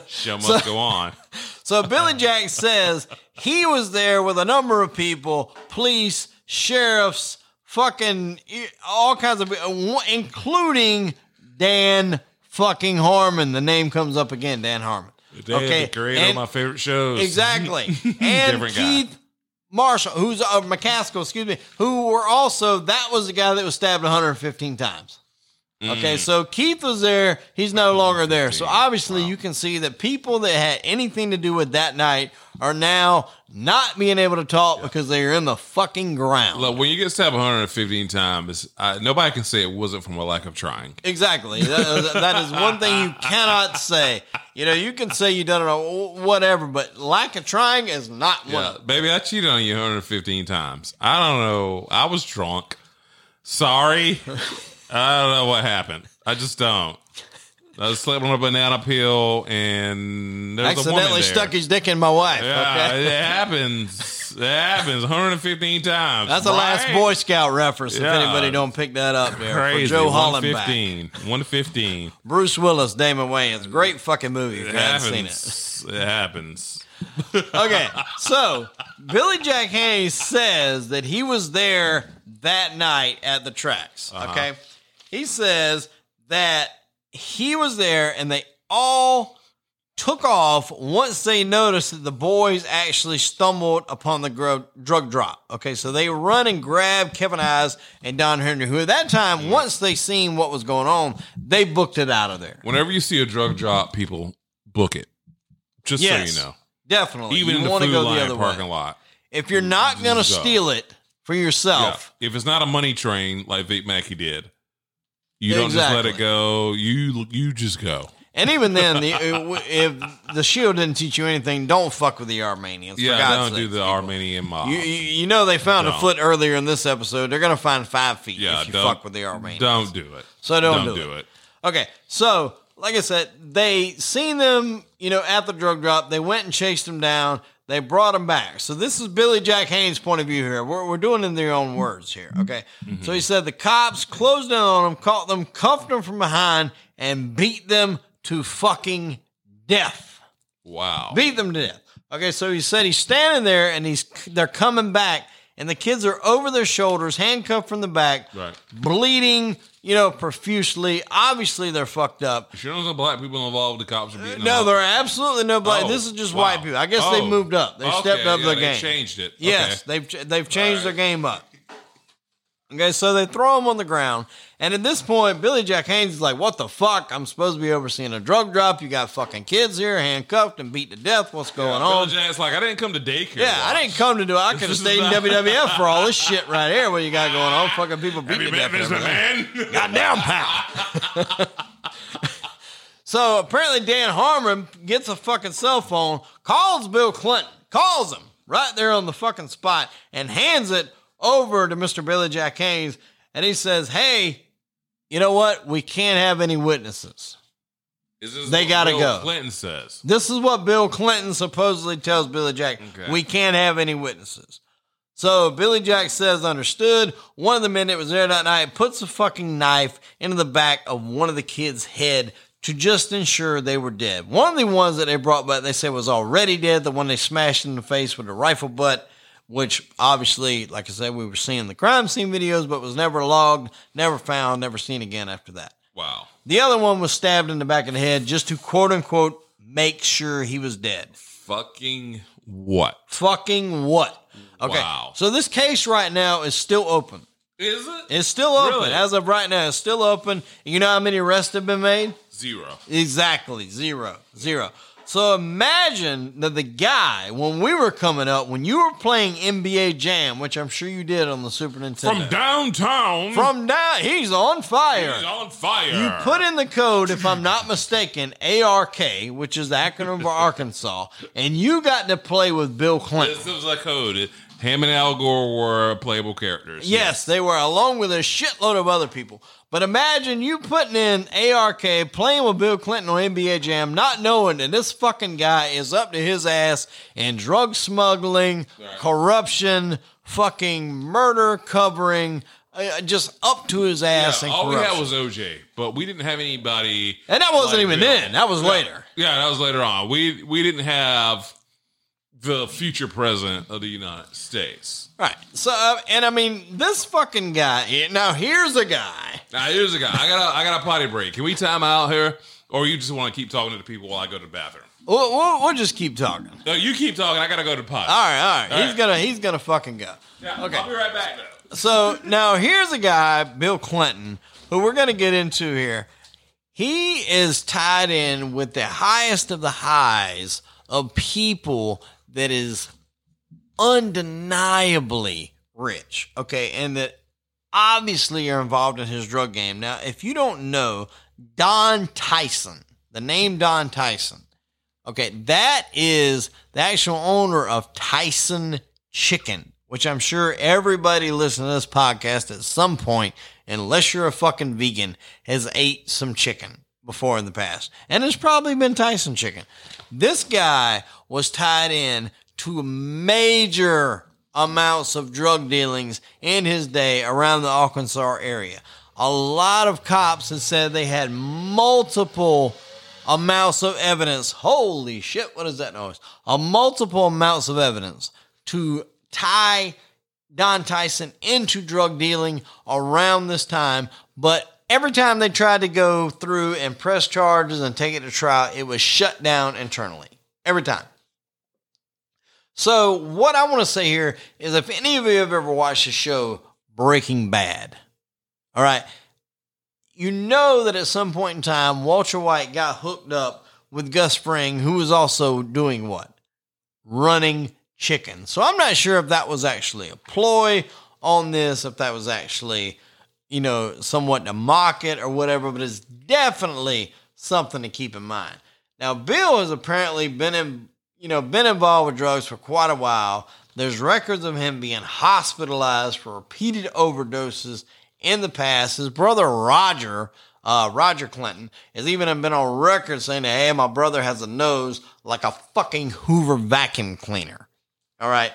<laughs> Show must go on. <laughs> So Billy Jack says he was there with a number of people, police, sheriffs, fucking all kinds of, uh, including Dan fucking Harmon. The name comes up again, Dan Harmon. Okay, the creator and- of my favorite shows. Exactly. <laughs> And. Keith Marshall, who's uh, McKaskle, excuse me, who were also that was the guy that was stabbed 115 times. Mm. Okay, so Keith was there. He's no longer there. So obviously, you can see that people that had anything to do with that night are now not being able to talk because they are in the fucking ground. Look, when you get stabbed 115 times, uh, nobody can say it wasn't from a lack of trying. Exactly. That- that is one thing you cannot say. You know, you can say you done it or whatever, but lack of trying is not one. Yeah, baby, I cheated on you 115 times. I don't know. I was drunk. Sorry. <laughs> I don't know what happened. I just don't. I was slept on a banana peel and there was a woman Accidentally there. stuck his dick in my wife. Yeah, okay? it happens. It happens 115 times. That's a last Right? Boy Scout reference. If anybody don't pick that up there Crazy. for Joe Hallenbeck, 115. 115. Bruce Willis, Damon Wayans, great fucking movie. If It you haven't seen it. happens. It happens. <laughs> Okay, so Billy Jack Haynes says that he was there that night at the tracks. Uh-huh. Okay, he says that he was there and they all took off once they noticed that the boys actually stumbled upon the gro- drug drop. Okay, so they run and grab Kevin Ives and Don Henry, who at that time, mm. once they seen what was going on, they booked it out of there. Whenever you see a drug drop, people book it. Just Yes. so you know. Definitely, Even you in the want to go line the other parking way. lot. If you're not going to steal it for Yeah. yourself, If it's not a money train like Vic Mackey did, you don't just let Exactly. it go. You you just go. and even then, the, <laughs> if the shield didn't teach you anything, don't fuck with the Armenians. Yeah, for God's don't do sake. the Armenian mob. You, you, you know they found a Don't. foot earlier in this episode. They're going to find five feet yeah, if you don't fuck with the Armenians. Don't do it. So don't don't do do it. Okay, so like I said, they seen them, you know, at the drug drop. They went and chased them down. They brought them back. So this is Billy Jack Haynes' point of view here. We're, we're doing it in their own words here. Okay. Mm-hmm. So he said the cops closed in on them, caught them, cuffed them from behind, and beat them to fucking death. Wow. Beat them to death. Okay, so he said he's standing there and he's they're coming back, and the kids are over their shoulders, handcuffed from the back, Right. bleeding, you know, profusely. Obviously, they're fucked up. Sure there's no black people involved? The cops are beating them No, there are absolutely no black. Oh, this is just wow. white people. I guess they Oh. moved up. They Okay, stepped up yeah, their they game. changed it. Yes, Okay. they've they've changed All their game up. Okay, so they throw him on the ground, and at this point, Billy Jack Haynes is like, "What the fuck? I'm supposed to be overseeing a drug drop. You got fucking kids here, handcuffed and beat to death. What's going on?" Bill Jack's like, I didn't come to daycare. Yeah, I didn't come to do it. I <laughs> could have stayed in WWF for all this shit right here. What you got going on? Fucking people beat to death. met and Vince everything. McMahon? Goddamn pal. <laughs> so apparently Dan Harmon gets a fucking cell phone, calls Bill Clinton, calls him right there on the fucking spot, and hands it over to Mr. Billy Jack Haynes, and he says, "Hey, you know what? We can't have any witnesses." They gotta go. Clinton says. This is what Bill Clinton supposedly tells Billy Jack. Okay. We can't have any witnesses. So Billy Jack says, understood. One of the men that was there that night puts a fucking knife into the back of one of the kids' head to just ensure they were dead. One of the ones that they brought back, they said was already dead. The one they smashed in the face with a rifle butt which obviously, like I said, we were seeing the crime scene videos, but was never logged, never found, never seen again after that. Wow. The other one was stabbed in the back of the head just to quote unquote make sure he was dead. Fucking what? Fucking what? Okay. Wow. So this case right now is still open. Is it? It's still open. Really? As of right now, it's still open. You know how many arrests have been made? Zero. Exactly. Zero. Zero. So imagine that the guy, when we were coming up, when you were playing NBA Jam, which I'm sure you did on the Super Nintendo. From downtown. From down, he's on fire. He's on fire. You put in the code, if I'm not mistaken, ARK, which is the acronym for <laughs> Arkansas, and you got to play with Bill Clinton. This was a code. Him and Al Gore were playable characters. Yes, they were, along with a shitload of other people. But imagine you putting in ARK, playing with Bill Clinton on NBA Jam, not knowing that this fucking guy is up to his ass in drug smuggling, Right. corruption, fucking murder covering, uh, just up to his ass Yeah, all we had was OJ, but we didn't have anybody. and that wasn't like even Bill. then. That was Yeah. later. Yeah, that was later on. We we didn't have the future president of the United States. Right. So, uh, and I mean, this fucking guy. Now, here's a guy. Now here's a guy. I got a, I got a potty break. Can we time out here, or you just want to keep talking to the people while I go to the bathroom? We'll, we'll, we'll just keep talking. No, you keep talking. I gotta go to the potty. All right, all right. All he's right. gonna he's gonna fucking go. Yeah, okay. I'll be right back though. So now here's a guy, Bill Clinton, who we're gonna get into here. He is tied in with the highest of the highs of people that is undeniably rich. Okay, and that obviously are involved in his drug game. Now, if you don't know Don Tyson, the name Don Tyson, okay, that is the actual owner of Tyson Chicken, which I'm sure everybody listening to this podcast at some point, unless you're a fucking vegan, has ate some chicken before in the past. And it's probably been Tyson Chicken. This guy was tied in to major amounts of drug dealings in his day around the Arkansas area. A lot of cops had said they had multiple amounts of evidence. Holy shit, what is that noise? A multiple amounts of evidence to tie Don Tyson into drug dealing around this time, but every time they tried to go through and press charges and take it to trial, it was shut down internally. Every time. So, what I want to say here is if any of you have ever watched the show Breaking Bad, all right, you know that at some point in time, Walter White got hooked up with Gus Fring, who was also doing what? Running chicken. So I'm not sure if that was actually a ploy on this, if that was actually, you know, somewhat to mock it or whatever, but it's definitely something to keep in mind. Now, Bill has apparently been in, you know, been involved with drugs for quite a while. There's records of him being hospitalized for repeated overdoses in the past. His brother Roger, uh, Roger Clinton, has even been on record saying that, hey, my brother has a nose like a fucking Hoover vacuum cleaner. All right.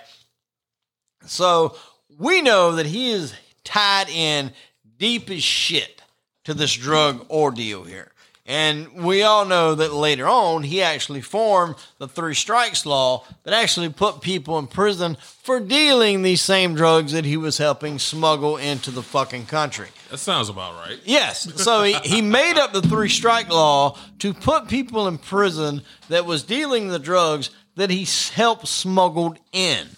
So we know that he is tied in deep as shit to this drug ordeal here. And we all know that later on, he actually formed the three strikes law that actually put people in prison for dealing these same drugs that he was helping smuggle into the fucking country. That sounds about right. Yes. So he, he made up the three strike law to put people in prison that was dealing the drugs that he helped smuggled in.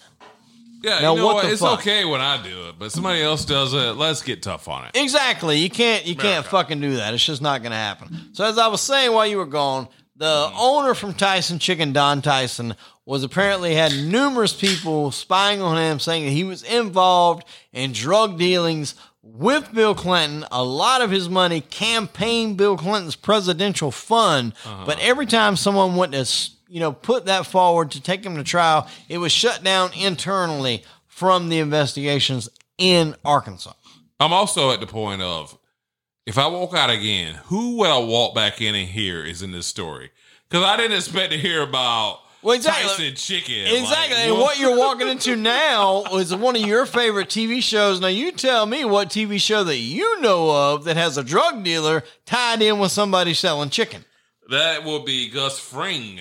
Yeah, Now, you know what what? It's fuck? okay when I do it, but somebody else does it. Let's get tough on it. Exactly. You can't you can't fucking do that. It's just not gonna happen. So as I was saying while you were gone, the Mm-hmm. owner from Tyson Chicken, Don Tyson, was apparently had numerous people spying on him, saying that he was involved in drug dealings with Bill Clinton. A lot of his money campaigned Bill Clinton's presidential fund, Uh-huh. but every time someone went to you know put that forward to take him to trial, it was shut down internally from the investigations in Arkansas. I'm also at the point of if I walk out again, who would I walk back in and hear is in this story? Because I didn't expect to hear about Well, exactly. Tyson chicken. Exactly. Like, and what you're walking into now is one of your favorite TV shows. Now, you tell me what TV show that you know of that has a drug dealer tied in with somebody selling chicken. that will be Gus Fring.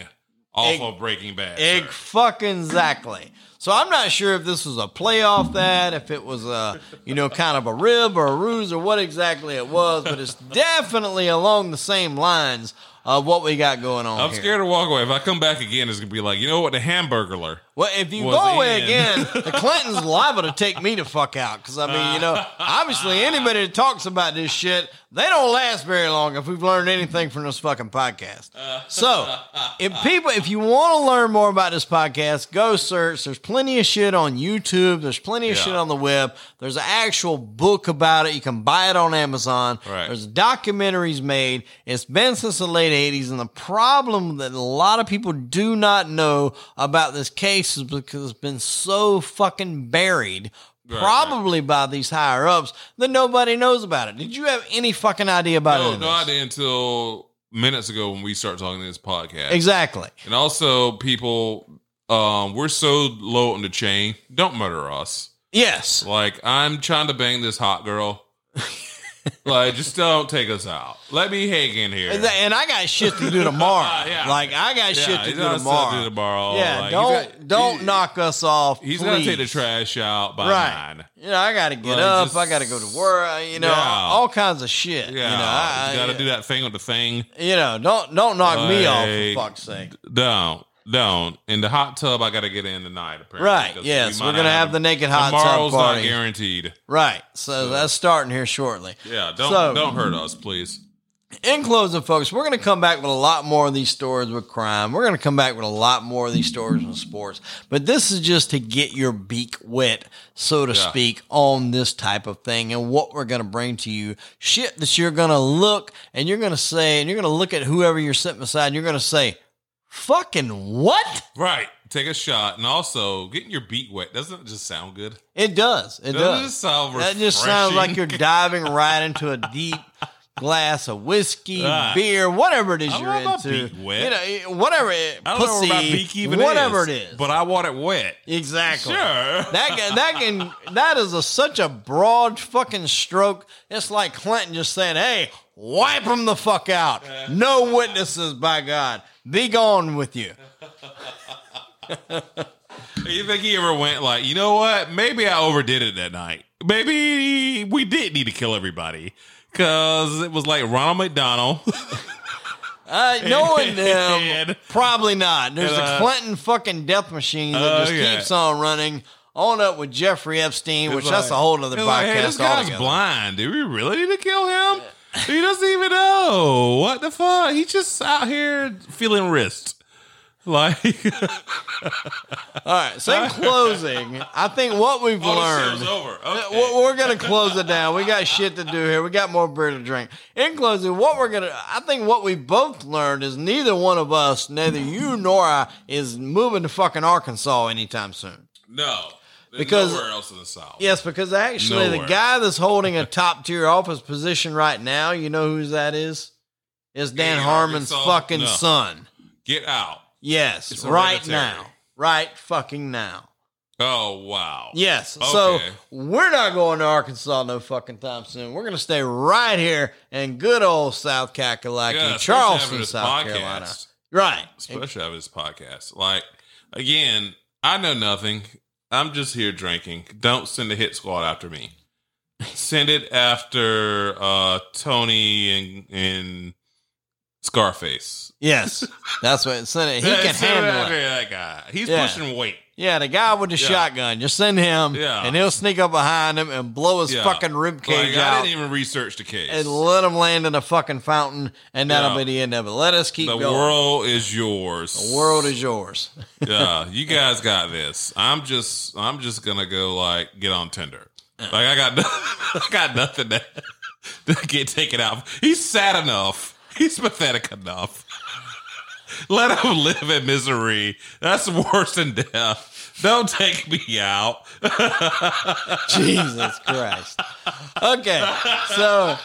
Off of Breaking Bad. Egg fucking exactly. So I'm not sure if this was a play off that, if it was a you know kind of a rib or a ruse or what exactly it was, but it's definitely along the same lines of what we got going on. I'm here. scared to walk away. If I come back again, it's gonna be like, you know what, the Hamburglar. Well, if you go away in. again, <laughs> the Clintons liable to take me to fuck out. Because I mean, you know, obviously anybody that talks about this shit, they don't last very long. If we've learned anything from this fucking podcast, uh. so if people, if you want to learn more about this podcast, go search. There's plenty of shit on YouTube. There's plenty of Yeah. shit on the web. There's an actual book about it. You can buy it on Amazon. Right. There's documentaries made. It's been since the late 80s. And the problem that a lot of people do not know about this case is because it's been so fucking buried. Right, probably by these higher ups that nobody knows about it. Did you have any fucking idea about No, it? no idea until minutes ago when we started talking to this podcast. Exactly. And also, people, um, we're so low on the chain. Don't murder us. Yes. Like I'm trying to bang this hot girl. <laughs> like, just don't take us out. Let me hang in here. And and I got shit to do tomorrow. <laughs> Yeah. Like I got shit to do tomorrow. to do tomorrow. Yeah, Like, don't got- don't he- knock us off. He's gonna take the trash out by right. nine. You know, I got to get Like, up. just- I got to go to work. uh, You know, Yeah. all kinds of shit. Yeah, You know, I, you got to I- do that thing with the thing. You know, don't don't knock me off Like- for fuck's sake. Don't, don't. In the hot tub, I got to get in tonight. Apparently, Right. Yes, we we're gonna have the naked hot tub Tomorrow's not guaranteed. Right. So, that's starting here shortly. Yeah, don't So- don't hurt us, please. In closing, folks, we're going to come back with a lot more of these stories with crime. We're going to come back with a lot more of these stories with sports. But this is just to get your beak wet, so to Yeah. speak, on this type of thing and what we're going to bring to you. Shit that you're going to look and you're going to say, and you're going to look at whoever you're sitting beside, and you're going to say, fucking what? Right. Take a shot, and also getting your beat wet doesn't it just sound good. It does. It Doesn't does. it sound That just sounds like you're diving right into a deep <laughs> glass of whiskey, Ah. beer, whatever it is I you're know into. wet. You know, whatever it, I don't know pussy, where my beak even whatever is, it is. but I want it wet. exactly. Sure. That can, that can that is a, such a broad fucking stroke. It's like Clinton just saying, "Hey, wipe them the fuck out. No witnesses, by God. Be gone with you." <laughs> You think he ever went like, you know what? Maybe I overdid it that night. Maybe we did need to kill everybody because it was like Ronald McDonald. <laughs> Uh, knowing them, <laughs> And- probably not. There's and, a uh, Clinton fucking death machine that uh, just yeah. keeps on running. On up with Jeffrey Epstein, which It's that's a whole other podcast like, hey, this guy's altogether. blind. Do we really need to kill him? He doesn't even know what the fuck. He's just out here feeling wrist. Like, <laughs> All right. So in closing, I think what we've oh, learned. over. Uh, Okay. We're we're gonna close it down. We got shit to do here. We got more beer to drink. In closing, what we're gonna, I think what we both learned is neither one of us, neither you nor I, is moving to fucking Arkansas anytime soon. No, There's Because- nowhere else in the south. Yes, because actually, the guy that's holding a <laughs> top tier office position right now, you know who that is? Is Dan Harmon's fucking No. son. Get out. Yes, It's right now. Right fucking now. Oh wow. Yes. So we're not going to Arkansas no fucking time soon. We're going to stay right here in good old South Kakalaki, Yeah, Charleston, South podcast. Carolina. Right. especially out of this podcast. Like again, I know nothing. I'm just here drinking. Don't send the hit squad after me. Send it after uh, Tony and, and Scarface. Yes. That's what it's He <laughs> Yeah, can send handle it. That guy. He's Yeah. pushing weight. Yeah, the guy with the Yeah. shotgun. Just send him, Yeah. and he'll sneak up behind him and blow his fucking rib cage Like, I didn't even research the case. and let him land in a fucking fountain, and that'll be the end of it. Let us keep the going. world is yours. the world is yours. <laughs> yeah, you <laughs> guys got this. I'm just I'm just gonna go like get on Tinder. Like I got I got nothing to, to get taken out. He's sad enough. He's pathetic enough. Let him live in misery. That's worse than death. Don't take me out. Jesus Christ. Okay, so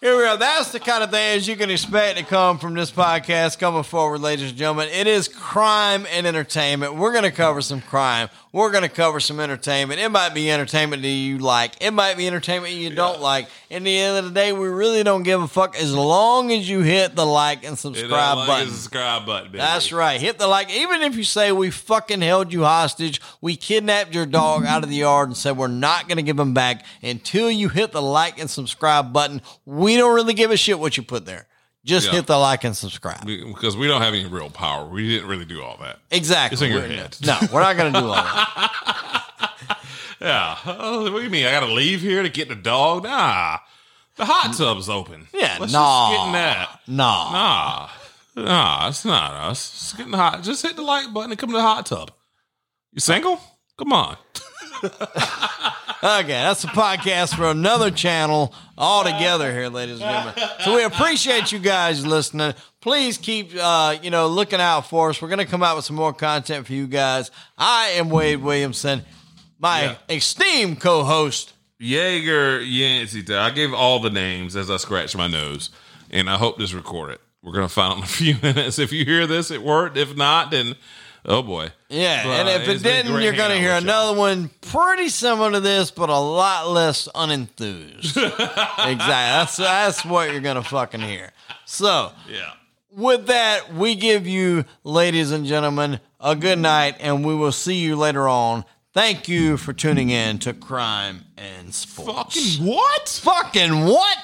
here we are. That's the kind of things you can expect to come from this podcast coming forward, ladies and gentlemen. It is crime and entertainment. We're going to cover some crime. We're going to cover some entertainment. It might be entertainment that you like. It might be entertainment you don't like. In the end of the day, we really don't give a fuck as long as you hit the like and subscribe like button. subscribe button. Baby. That's right. Hit the like. Even if you say we fucking held you hostage, we kidnapped your dog out of the yard and said we're not going to give him back until you hit the like and subscribe button. We don't really give a shit what you put there. Just Yeah. hit the like and subscribe. because we don't have any real power. We didn't really do all that. Exactly. It's in your We're- head. No, we're not going to do all that. <laughs> Yeah. Oh, what do you mean? I got to leave here to get the dog? Nah. The hot tub's open. Yeah, Let's nah. just get in that. Nah. Nah. Nah, it's not us. Just get in the hot. Just hit the like button and come to the hot tub. You single? Come on. <laughs> Okay, that's a podcast for another channel altogether here, ladies and gentlemen. So we appreciate you guys listening. Please keep, uh, you know, looking out for us. We're going to come out with some more content for you guys. I am Wade Williamson, my Yeah. esteemed co-host. Jaeger Yancey. I gave all the names as I scratched my nose, and I hope this recorded. We're gonna find out in a few <laughs> minutes. If you hear this, it worked. If not, then oh boy. Yeah, But, and if it didn't, you're going to hear another one pretty similar to this, but a lot less unenthused. <laughs> exactly. That's that's what you're going to fucking hear. So, Yeah. with that, we give you, ladies and gentlemen, a good night, and we will see you later on. Thank you for tuning in to Crime and Sports. Fucking what? Fucking what?